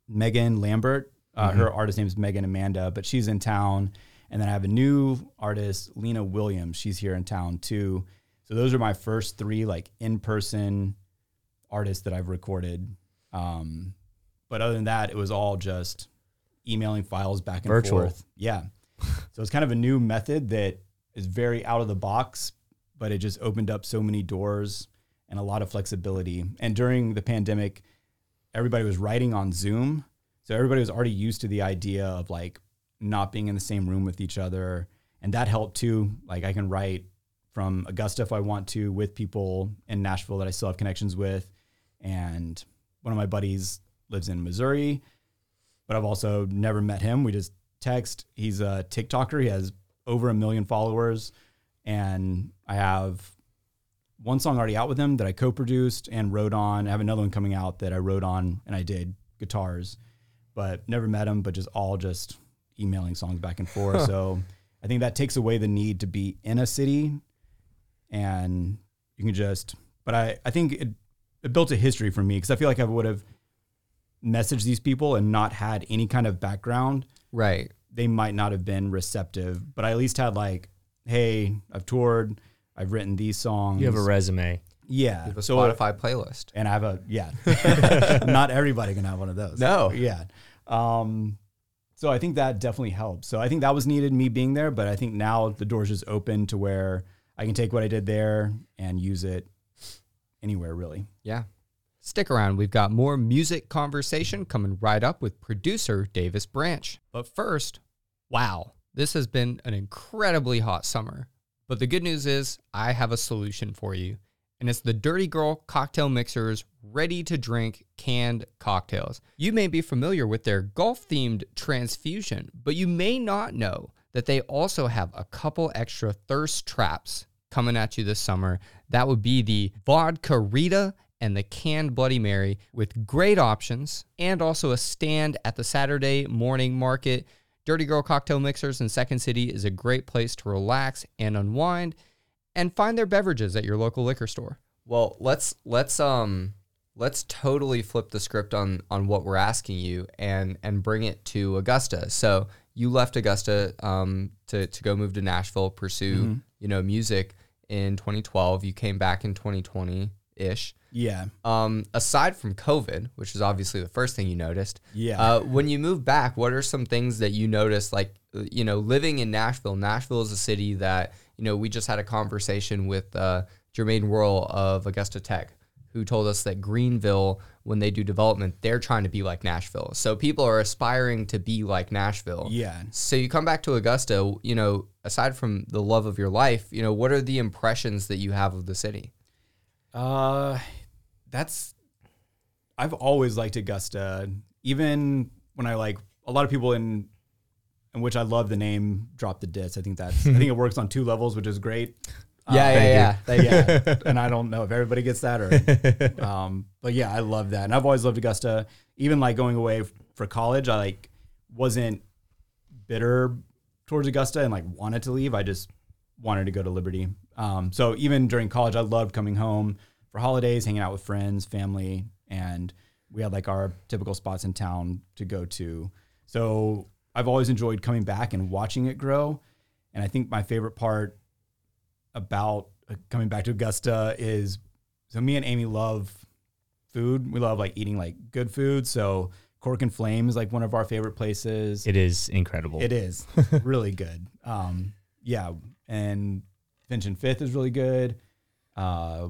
Megan Lambert, uh, Mm-hmm. her artist name is Megan Amanda, but she's in town. And then I have a new artist, Lena Williams. She's here in town too. So those are my first three like in person artists that I've recorded. Um, but other than that, it was all just emailing files back and Virtual. forth. Yeah. So it's kind of a new method that is very out of the box, but it just opened up so many doors and a lot of flexibility. And during the pandemic, everybody was writing on Zoom. So everybody was already used to the idea of like not being in the same room with each other. And that helped too. Like I can write from Augusta if I want to with people in Nashville that I still have connections with. And one of my buddies lives in Missouri, but I've also never met him. We just text. He's a TikToker. He has over a million followers. And I have one song already out with him that I co-produced and wrote on. I have another one coming out that I wrote on and I did guitars, but never met him, but just all just emailing songs back and forth. So I think that takes away the need to be in a city and you can just, but I, I think it, it built a history for me because I feel like I would have messaged these people and not had any kind of background Right. they might not have been receptive, but I at least had like, hey, I've toured, I've written these songs. You have a resume. yeah. You have a So- Spotify playlist. and I have a yeah. not everybody can have one of those. No. Yeah. Um, so I think that definitely helps. So I think that was needed, me being there, but I think now the doors just open to where I can take what I did there and use it anywhere really. Yeah. Stick around, we've got more music conversation coming right up with producer Davis Branch. But first, wow, this has been an incredibly hot summer. But the good news is, I have a solution for you, and it's the Durty Gurl Cocktail Mixer's ready to drink canned cocktails. You may be familiar with their golf themed transfusion, but you may not know that they also have a couple extra thirst traps coming at you this summer. That would be the Vodka Rita and the canned Bloody Mary with great options and also a stand at the Saturday morning market. Durty Gurl Cocktail Mixers in Second City is a great place to relax and unwind and find their beverages at your local liquor store. Well, let's let's um let's totally flip the script on on what we're asking you and and bring it to Augusta. So you left Augusta um, to to go move to Nashville, pursue you know music in 2012. You came back in 2020 ish. Yeah. Um, aside from COVID, which is obviously the first thing you noticed, Yeah. Uh, when you move back, what are some things that you noticed? Like, uh, you know, living in Nashville. Nashville is a city that you know we just had a conversation with uh, Jermaine Worrell of Augusta Tech, who told us that Greenville, when they do development, they're trying to be like Nashville. So people are aspiring to be like Nashville. Yeah. So you come back to Augusta, you know, aside from the love of your life, you know, what are the impressions that you have of the city? Uh, that's I've always liked Augusta, even when I like a lot of people in in which I love the name Drop the Disc. I think that's I think it works on two levels, which is great. Yeah, yeah, yeah. Thank yeah, and I don't know if everybody gets that or, um, but yeah, I love that, and I've always loved Augusta. Even like going away f- for college, I like wasn't bitter towards Augusta and like wanted to leave. I just wanted to go to Liberty. Um, so even during college, I loved coming home for holidays, hanging out with friends, family, and we had like our typical spots in town to go to. So I've always enjoyed coming back and watching it grow. And I think my favorite part about uh, coming back to Augusta is so me and Amy love food. We love like eating like good food. So Cork and Flame is like one of our favorite places. It is incredible. It is really good. Um, yeah, and Finch and Fifth is really good. Uh,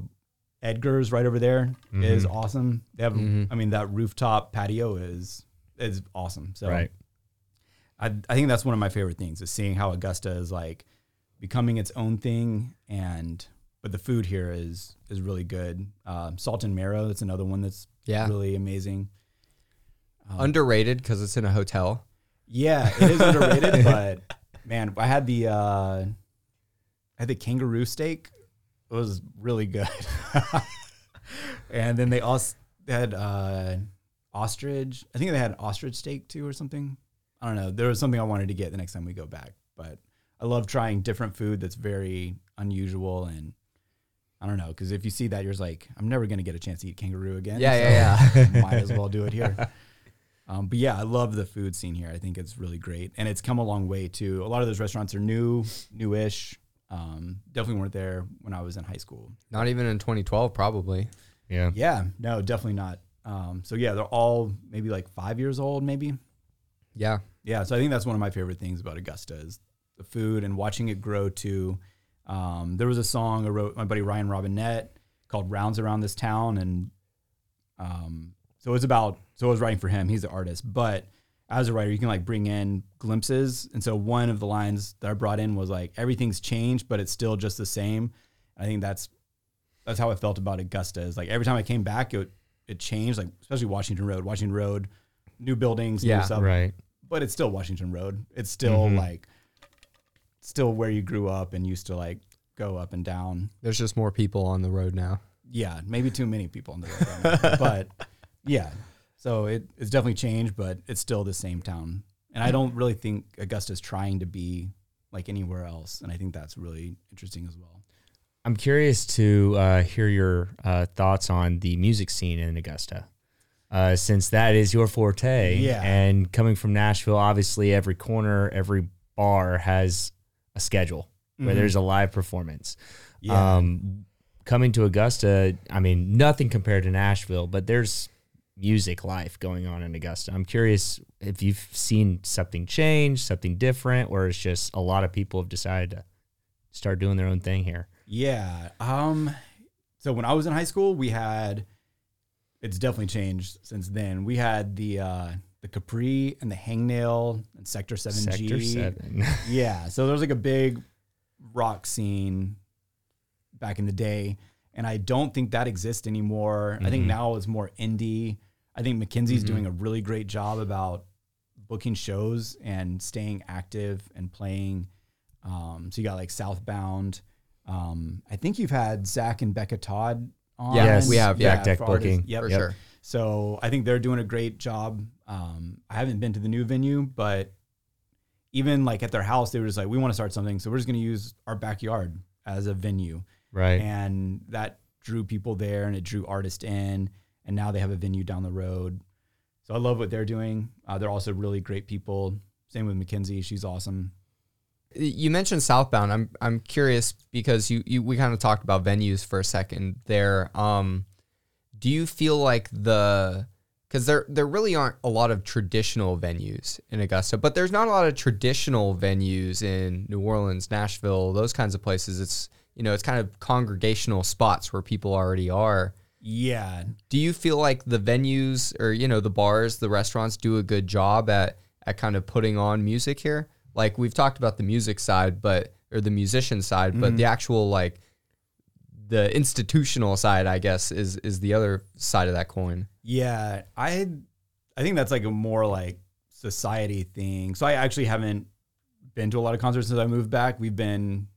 Edgar's right over there is Mm-hmm. awesome. They have, I mean, that rooftop patio is is awesome. So Right. I I think that's one of my favorite things is seeing how Augusta is like becoming its own thing, and but the food here is is really good. Um, Salt and Marrow, that's another one that's Yeah. really amazing. Underrated because it's in a hotel. Yeah, it is underrated, but man, I had the uh, I had the kangaroo steak. It was really good. and then they also had uh, ostrich. I think they had ostrich steak too, or something. I don't know. There was something I wanted to get the next time we go back, but I love trying different food that's very unusual and. I don't know because if you see that, you're just like, I'm never gonna get a chance to eat kangaroo again. Yeah, yeah, yeah. might as well do it here. Um, but yeah, I love the food scene here. I think it's really great, and it's come a long way too. A lot of those restaurants are new, newish. Um, definitely weren't there when I was in high school. Not even in 2012, probably. Yeah. Yeah, no, definitely not. Um, so yeah, they're all maybe like five years old, maybe. Yeah. Yeah, so I think that's one of my favorite things about Augusta is the food and watching it grow too. Um, there was a song I wrote my buddy Ryan Robinette called "Rounds Around This Town," and um, so it was about. So I was writing for him. He's the artist, but as a writer, you can like bring in glimpses. And so one of the lines that I brought in was like, "Everything's changed, but it's still just the same." I think that's that's how I felt about Augusta. Is like every time I came back, it it changed. Like especially Washington Road, Washington Road, new buildings, Yeah, new stuff Right. but it's still Washington Road. It's still Mhm. like still where you grew up and used to like go up and down. There's just more people on the road now. Yeah, maybe too many people on the road, now. but yeah. So it, it's definitely changed, but it's still the same town. And I don't really think Augusta's trying to be like anywhere else, and I think that's really interesting as well. I'm curious to uh, hear your uh, thoughts on the music scene in Augusta, uh, since that is your forte. Yeah. And coming from Nashville, obviously every corner, every bar has a schedule where Mhm. there's a live performance. Yeah. Um, coming to Augusta, I mean, nothing compared to Nashville, but there's music life going on in Augusta. I'm curious if you've seen something change, something different, or it's just a lot of people have decided to start doing their own thing here. Yeah. Um so when I was in high school, we had it's definitely changed since then. We had the uh, the Capri and the Hangnail and Sector Seven G. Sector Seven. Yeah, so there was like a big rock scene back in the day, and I don't think that exists anymore. I think now it's more indie. I think Mackenzie's doing a really great job about booking shows and staying active and playing. Um, so you got like Southbound. Um, I think you've had Zach and Becca Todd on. Yes, we have, yeah. Back Deck for artists. Booking. Yep. for Yep. sure. So I think they're doing a great job. Um, I haven't been to the new venue, but even like at their house, they were just like, we want to start something. So we're just going to use our backyard as a venue. Right. And that drew people there and it drew artists in. And now they have a venue down the road. So I love what they're doing. Uh, they're also really great people. Same with Mackenzie. She's awesome. You mentioned Southbound. I'm I'm curious because you, you we kind of talked about venues for a second there. Um, do you feel like the because there there really aren't a lot of traditional venues in Augusta, but there's not a lot of traditional venues in New Orleans, Nashville, those kinds of places. It's you know it's kind of congregational spots where people already are. Yeah. Do you feel like the venues or you know the bars, the restaurants do a good job at at kind of putting on music here? Like we've talked about the music side, but or the musician side, but the mm. actual like the institutional side, I guess, is is the other side of that coin. Yeah, I I think that's like a more like society thing. So I actually haven't been to a lot of concerts since I moved back. We've been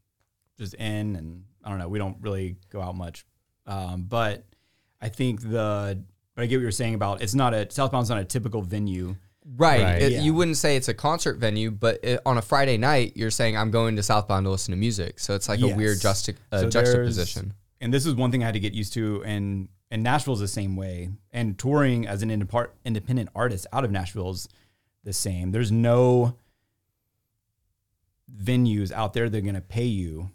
just in and I don't know, we don't really go out much. Um, but I think the but I get what you're saying about it's not a Southbound's not a typical venue. Right. Right. It- Yeah. You wouldn't say it's a concert venue, but it, on a Friday night, you're saying I'm going to Southbound to listen to music. So it's like a weird Yes. juxta- uh, So juxtaposition. And this is one thing I had to get used to and and Nashville's the same way. And touring as an indepar- independent artist out of Nashville's the same. There's no venues out there that are going to pay you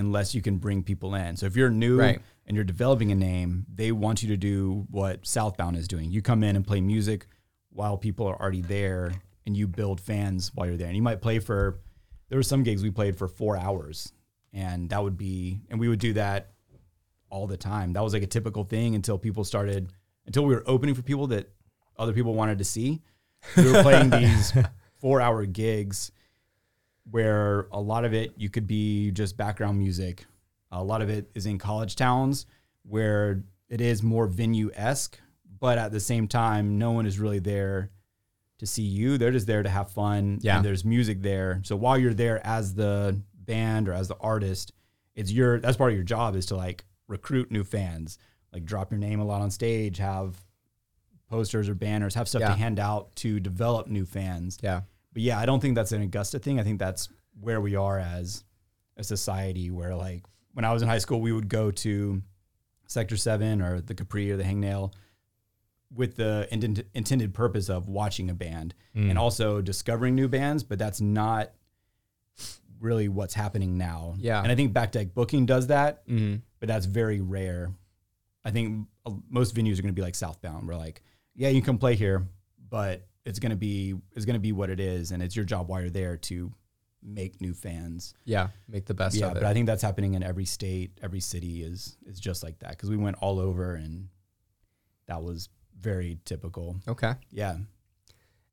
unless you can bring people in. So if you're new Right. and you're developing a name, they want you to do what Southbound is doing. You come in and play music while people are already there and you build fans while you're there. And you might play for there were some gigs we played for 4 hours and that would be and we would do that all the time. That was like a typical thing until people started until we were opening for people that other people wanted to see. We were playing these 4-hour gigs where a lot of it you could be just background music. A lot of it is in college towns where it is more venue esque, but at the same time, no one is really there to see you. They're just there to have fun. Yeah. And there's music there. So while you're there as the band or as the artist, it's your that's part of your job is to like recruit new fans, like drop your name a lot on stage, have posters or banners, have stuff Yeah. to hand out to develop new fans. Yeah. But yeah, I don't think that's an Augusta thing. I think that's where we are as a society where like when I was in high school, we would go to Sector 7 or the Capri or the Hangnail with the intended purpose of watching a band and also discovering new bands, but that's not really what's happening now. Yeah. And I think Back Deck Booking does that, hmm but that's very rare. I think uh, most venues are going to be like Southbound. We're like, yeah, you can play here, but it's going to be it's to be what it is, and it's your job while you're there to make new fans. Yeah. Make the best yeah, but. I think that's happening in every state, every city is is just like that because we went all over, and that was very typical. okay. Yeah,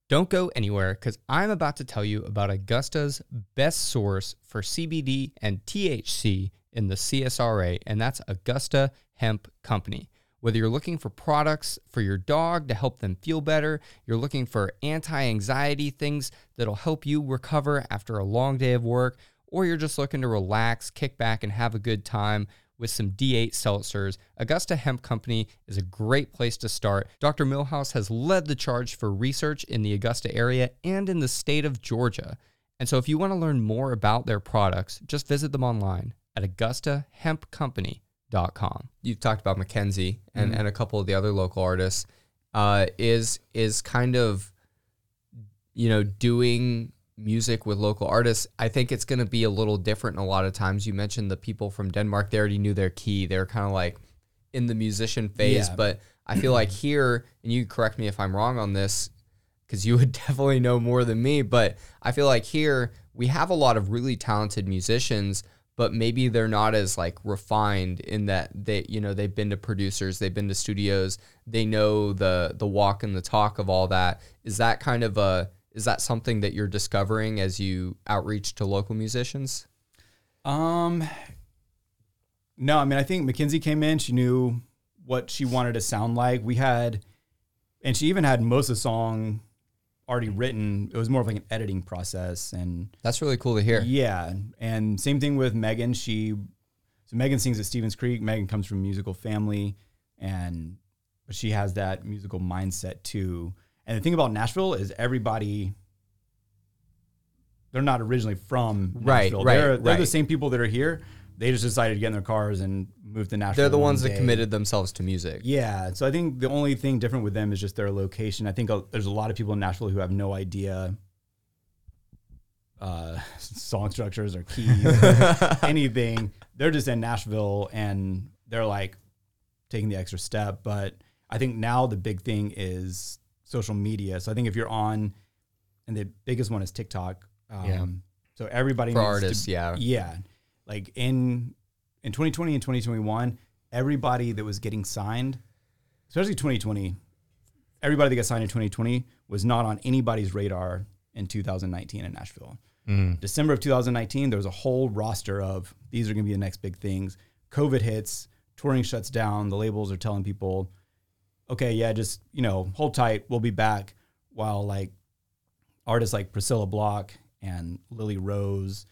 Don't go anywhere because I'm about to tell you about Augusta's best source for CBD and THC in the CSRA, and that's Augusta Hemp Company. Whether you're looking for products for your dog to help them feel better, you're looking for anti anxiety things that'll help you recover after a long day of work, or you're just looking to relax, kick back, and have a good time with some D8 seltzers, Augusta Hemp Company is a great place to start. Dr. Millhouse has led the charge for research in the Augusta area and in the state of Georgia. And so if you want to learn more about their products, just visit them online at augustahempcompany.com. You've talked about Mackenzie and, and a couple of the other local artists. Uh, is is kind of you know, doing music with local artists, I think it's going to be a little different a lot of times. You mentioned the people from Denmark, they already knew their key. They're kind of like in the musician phase, Yeah. but I feel like here, and you correct me if I'm wrong on this, because you would definitely know more than me, but I feel like here we have a lot of really talented musicians, but maybe they're not as like refined in that they you know they've been to producers they've been to studios they know the the walk and the talk of all that is that kind of a is that something that you're discovering as you outreach to local musicians Um, no, I mean, I think Mackenzie came in. She knew what she wanted to sound like. We had, and she even had most of the song already written. It was more of like an editing process, and that's really cool to hear yeah. And same thing with Megan. She, so Megan sings at Stevens Creek. Megan comes from a musical family, and but she has that musical mindset too. And the thing about Nashville is everybody. They're not originally from Right, Nashville. right, they're, they're the same people that are here. They just decided to get in their cars and move to Nashville. they're the one ones that committed themselves to music Yeah. So I think the only thing different with them is just their location. I think uh, there's a lot of people in Nashville who have no idea uh, song structures or keys, or anything. They're just in Nashville and they're like taking the extra step. But I think now the big thing is social media. So I think if you're on, and the biggest one is TikTok. Um, Yeah. So everybody For needs artists, to, yeah. yeah. Like in in 2020 and 2021, everybody that was getting signed, especially 2020, everybody that got signed in 2020 was not on anybody's radar in 2019 in Nashville. Mm. December of 2019, there was a whole roster of these are going to be the next big things. COVID hits, touring shuts down. The labels are telling people, okay, yeah, just you know, hold tight, we'll be back. While like artists like Priscilla Block and Lily Rose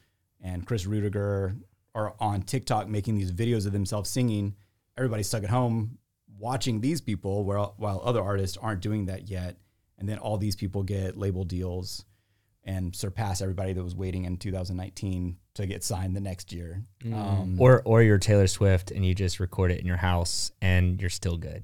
and Chris Rudiger are on TikTok making these videos of themselves singing. Everybody's stuck at home watching these people, while while other artists aren't doing that yet. And then all these people get label deals and surpass everybody that was waiting in 2019 to get signed the next year. Um, Or or you're Taylor Swift and you just record it in your house and you're still good.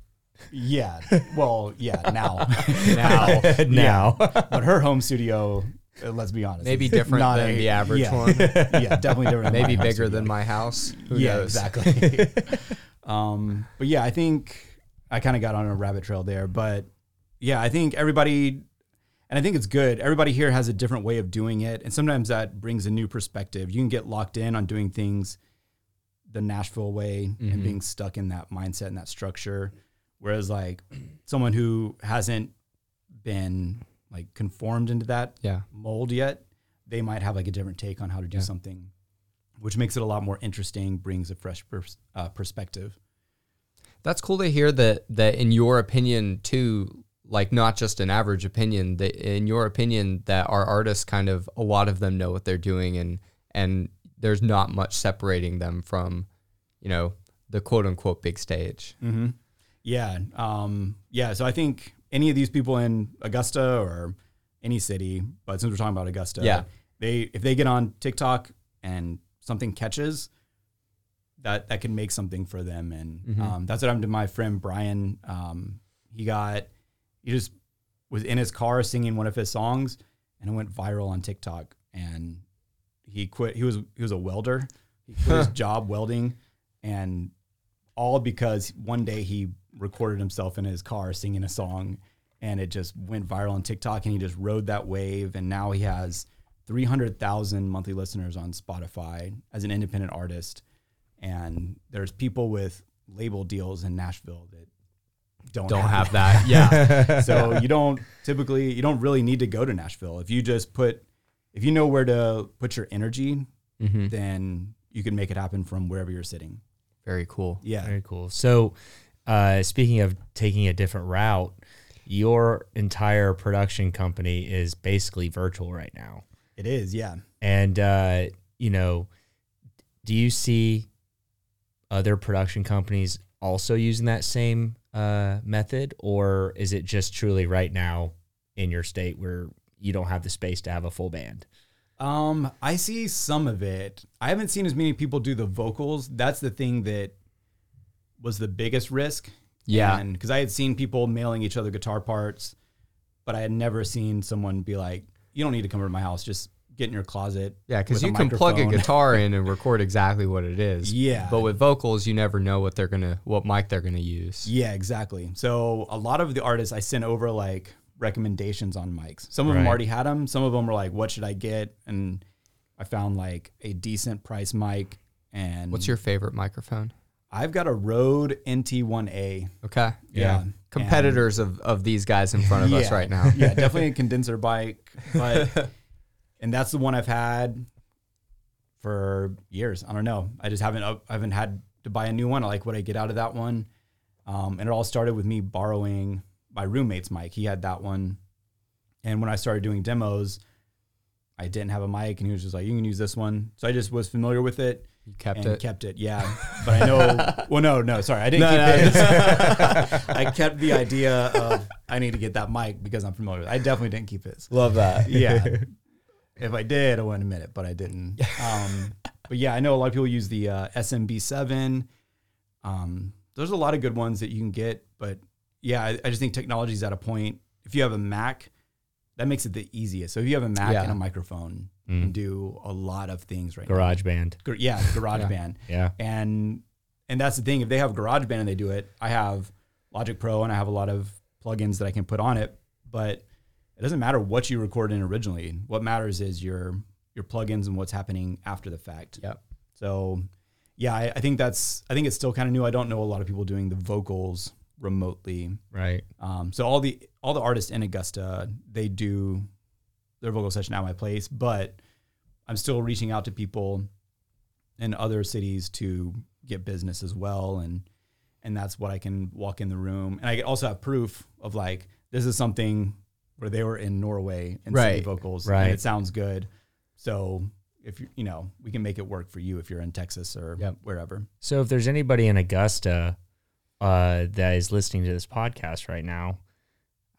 yeah, well, yeah, now, now now. but her home studio, uh, let's be honest, maybe different not than a- the average yeah. one yeah, definitely different. than maybe my bigger than my house Who yeah, knows? exactly. um, but yeah, I think I kind of got on a rabbit trail there. But yeah, I think everybody, and I think it's good. Everybody here has a different way of doing it, and sometimes that brings a new perspective. You can get locked in on doing things the Nashville way and being stuck in that mindset and that structure. Whereas like someone who hasn't been like conformed into that yeah mold yet, they might have like a different take on how to do Yeah. something, which makes it a lot more interesting, brings a fresh pers- uh, perspective. That's cool to hear that that in your opinion too, like not just an average opinion, that in your opinion that our artists kind of a lot of them know what they're doing and and there's not much separating them from, you know, the quote unquote big stage. Mm-hmm. Yeah. Um, yeah. So I think any of these people in Augusta or any city, but since we're talking about Augusta, Yeah. they if they get on TikTok and something catches, that that can make something for them, and Mhm. um, that's what happened to my friend Brian. Um, he got he just was in his car singing one of his songs, and it went viral on TikTok, and he quit. He was he was a welder. He quit his job welding, and all because one day he recorded himself in his car singing a song and it just went viral on TikTok and he just rode that wave and now he has 300,000 monthly listeners on Spotify as an independent artist and there's people with label deals in Nashville that don't, Don't have that. Yeah. so you don't typically you don't really need to go to Nashville if you just put if you know where to put your energy hmm then you can make it happen from wherever you're sitting Very cool. yeah Very cool. So, uh, speaking of taking a different route, your entire production company is basically virtual right now. it is yeah And, uh, you know, do you see other production companies also using that same uh, method? Or is it just truly right now in your state where you don't have the space to have a full band? Um, I see some of it. I haven't seen as many people do the vocals. That's the thing that was the biggest risk. Yeah. And because I had seen people mailing each other guitar parts, but I had never seen someone be like, you don't need to come over to my house. Just get in your closet. Yeah, because you can plug a guitar in and record exactly what it is. Yeah. But with vocals, you never know what they're gonna, what mic they're gonna use. Yeah, exactly. So a lot of the artists I sent over like recommendations on mics. Some of them already had them. Some of them were like, "What should I get?" And I found like a decent price mic And What's your favorite microphone? I've got a Rode NT1A. Okay. Yeah. Competitors of, of these guys in front of us right now. yeah, definitely a condenser bike, but and that's the one I've had for years. I don't know. I just haven't I haven't had to buy a new one. I like what I get out of that one. Um, and it all started with me borrowing my roommate's mic. He had that one, and when I started doing demos, I didn't have a mic, and he was just like, "You can use this one." So I just was familiar with it. You kept and it. kept it, yeah. But I know, well, no, no, sorry, I didn't No, keep no. it. I kept the idea of I need to get that mic because I'm familiar with it. I definitely didn't keep his. Love that. Yeah. if I did, I wouldn't admit it, but I didn't. Um, but yeah, I know a lot of people use the uh, SMB7. Um, there's a lot of good ones that you can get, but yeah, I, I just think technology is at a point. If you have a Mac, that makes it the easiest. So if you have a Mac Yeah. and a microphone, you Mm. can do a lot of things right now. GarageBand. Gar- Yeah, GarageBand Yeah. and and that's the thing. If they have GarageBand and they do it, I have Logic Pro and I have a lot of plugins that I can put on it. But it doesn't matter what you recorded in originally. What matters is your your plugins and what's happening after the fact. Yep. So yeah, I, I think that's I think it's still kind of new. I don't know a lot of people doing the vocals remotely. Right. Um, so all the all the artists in Augusta, they do their vocal session at my place, but I'm still reaching out to people in other cities to get business as well, and and that's what I can walk in the room, and I also have proof of like this is something where they were in Norway and Right. city vocals, Right. And it sounds good, so if you you know we can make it work for you if you're in Texas or Yep. wherever. So if there's anybody in Augusta uh, that is listening to this podcast right now,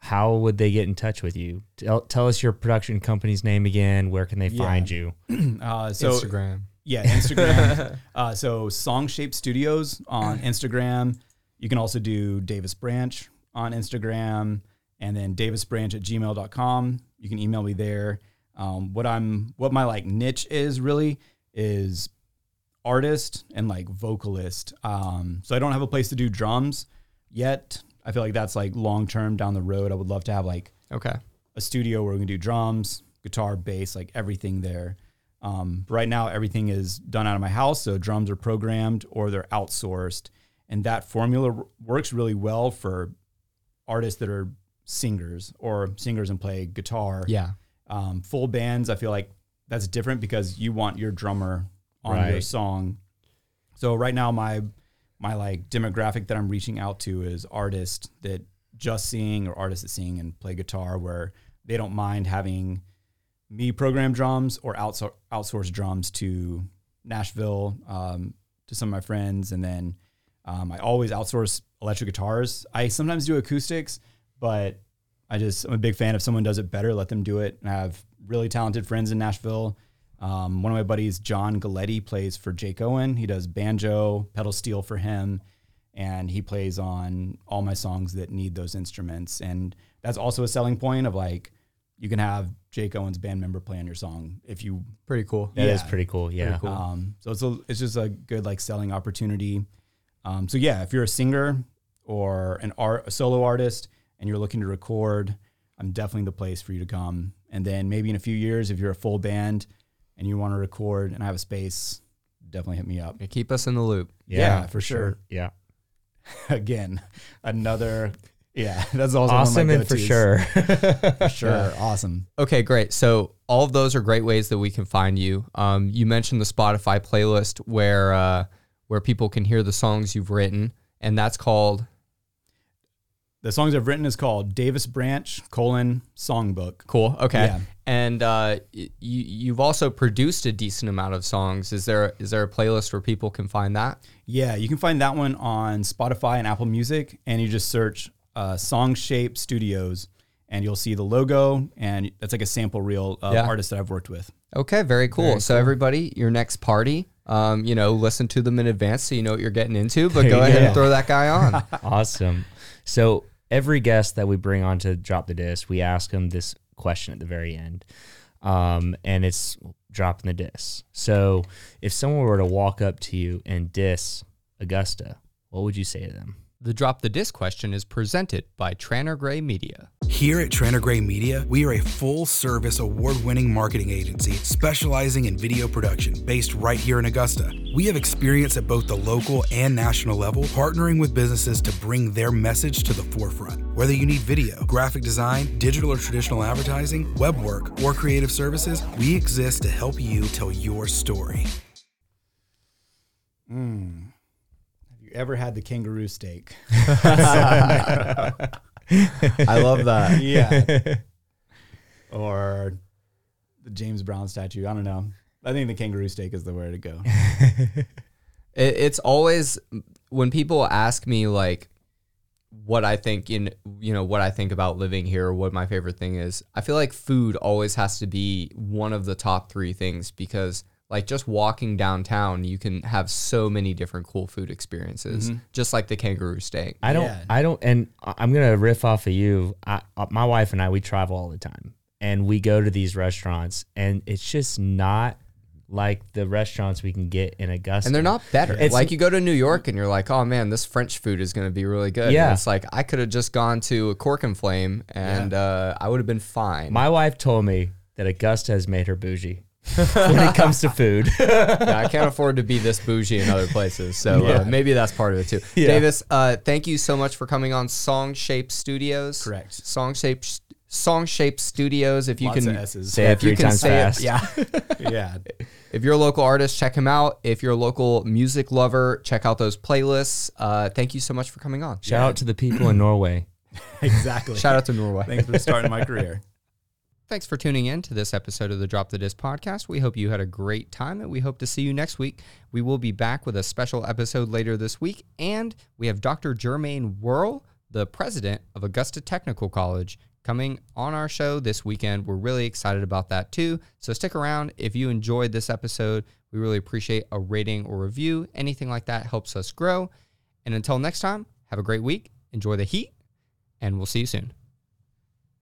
how would they get in touch with you? Tell, tell us your production company's name again. Where can they Yeah. find you? Uh, so Instagram. Yeah, Instagram. uh, so Song Shape Studios on Instagram. You can also do Davis Branch on Instagram and then davisbranch at gmail.com. You can email me there. Um, what I'm what my like niche is really is artist and like vocalist. Um, so I don't have a place to do drums yet. I feel like that's like long term down the road. I would love to have like Okay. a studio where we can do drums, guitar, bass, like everything there. Um, right now, everything is done out of my house, so drums are programmed or they're outsourced, and that formula works really well for artists that are singers or singers and play guitar. Yeah. Um, full bands, I feel like that's different because you want your drummer on your song. So right now, my my like demographic that I'm reaching out to is artists that just sing or artists that sing and play guitar, where they don't mind having me program drums or outsource outsource drums to Nashville um, to some of my friends, and then um, I always outsource electric guitars. I sometimes do acoustics, but I just I'm a big fan. If someone does it better, let them do it. And I have really talented friends in Nashville. Um, one of my buddies, John Galletti, plays for Jake Owen. He does banjo, pedal steel for him, and he plays on all my songs that need those instruments. And that's also a selling point of like you can have Jake Owen's band member play on your song if you Pretty cool. That is Yeah. pretty cool. Yeah. cool. um, so it's a, it's just a good like selling opportunity. Um, so yeah, if you're a singer or an art a solo artist and you're looking to record, I'm definitely the place for you to come. And then maybe in a few years, if you're a full band and you want to record and I have a space, definitely hit me up. Yeah, Keep us in the loop. Yeah, for sure. Yeah. Again, another yeah, that's also Awesome one of my and for sure. for sure, awesome. Okay, great. So all of those are great ways that we can find you. Um, you mentioned the Spotify playlist where uh, where people can hear the songs you've written, and that's called The songs I've written is called Davis Branch colon Songbook. Cool. Okay. Yeah. And uh, y- you you've also produced a decent amount of songs. Is there is there a playlist where people can find that? Yeah, you can find that one on Spotify and Apple Music, and you just search uh, Song Shape Studios, and you'll see the logo, and that's like a sample reel of Yeah. artists that I've worked with. Okay, very cool. so everybody, your next party, um, you know, listen to them in advance so you know what you're getting into. But go you ahead and throw that guy on. awesome. So every guest that we bring on to drop the disc, we ask them this question at the very end, um, and it's dropping the disc. So if someone were to walk up to you and diss Augusta, what would you say to them? The drop the disc question is presented by Tranter Grey Media. Here at Tranter Grey Media, we are a full service award winning marketing agency specializing in video production based right here in Augusta. We have experience at both the local and national level, partnering with businesses to bring their message to the forefront. Whether you need video, graphic design, digital or traditional advertising, web work, or creative services, we exist to help you tell your story. Mm. Have you ever had the kangaroo steak? I love that. yeah. or the James Brown statue. I don't know. I think the kangaroo steak is the way to go. It, it's always when people ask me like what I think in you know what I think about living here or what my favorite thing is. I feel like food always has to be one of the top 3 things because like just walking downtown you can have so many different cool food experiences just like the kangaroo steak. I don't. Yeah. I don't. And I- I'm gonna riff off of you. I, uh, my wife and I, we travel all the time, and we go to these restaurants, and it's just not like the restaurants we can get in Augusta. And they're not better. It's- like you go to New York and you're like, oh man, this French food is going to be really good. And Yeah. it's like I could have just gone to a Cork and Flame and uh, I would have been fine. My wife told me that Augusta has made her bougie when it comes to food. yeah, I can't afford to be this bougie in other places. So uh, maybe that's part of it too. Davis, uh, thank you so much for coming on Song Shape Studios. Correct. Song Shape Song Shape Studios. If you Lots can of S's. Say it if you three can times say fast. it, yeah. yeah. If you're a local artist, check him out. If you're a local music lover, check out those playlists. Uh, thank you so much for coming on. Shout out to the people in Norway. Exactly. Shout out to Norway. Thanks for starting my career. Thanks for tuning in to this episode of the Drop the Dis podcast. We hope you had a great time and we hope to see you next week. We will be back with a special episode later this week. And we have Dr. Jermaine Whirl, the president of Augusta Technical College, coming on our show this weekend. We're really excited about that too. So stick around. If you enjoyed this episode, we really appreciate a rating or review. Anything like that helps us grow. And until next time, have a great week. Enjoy the heat, and we'll see you soon.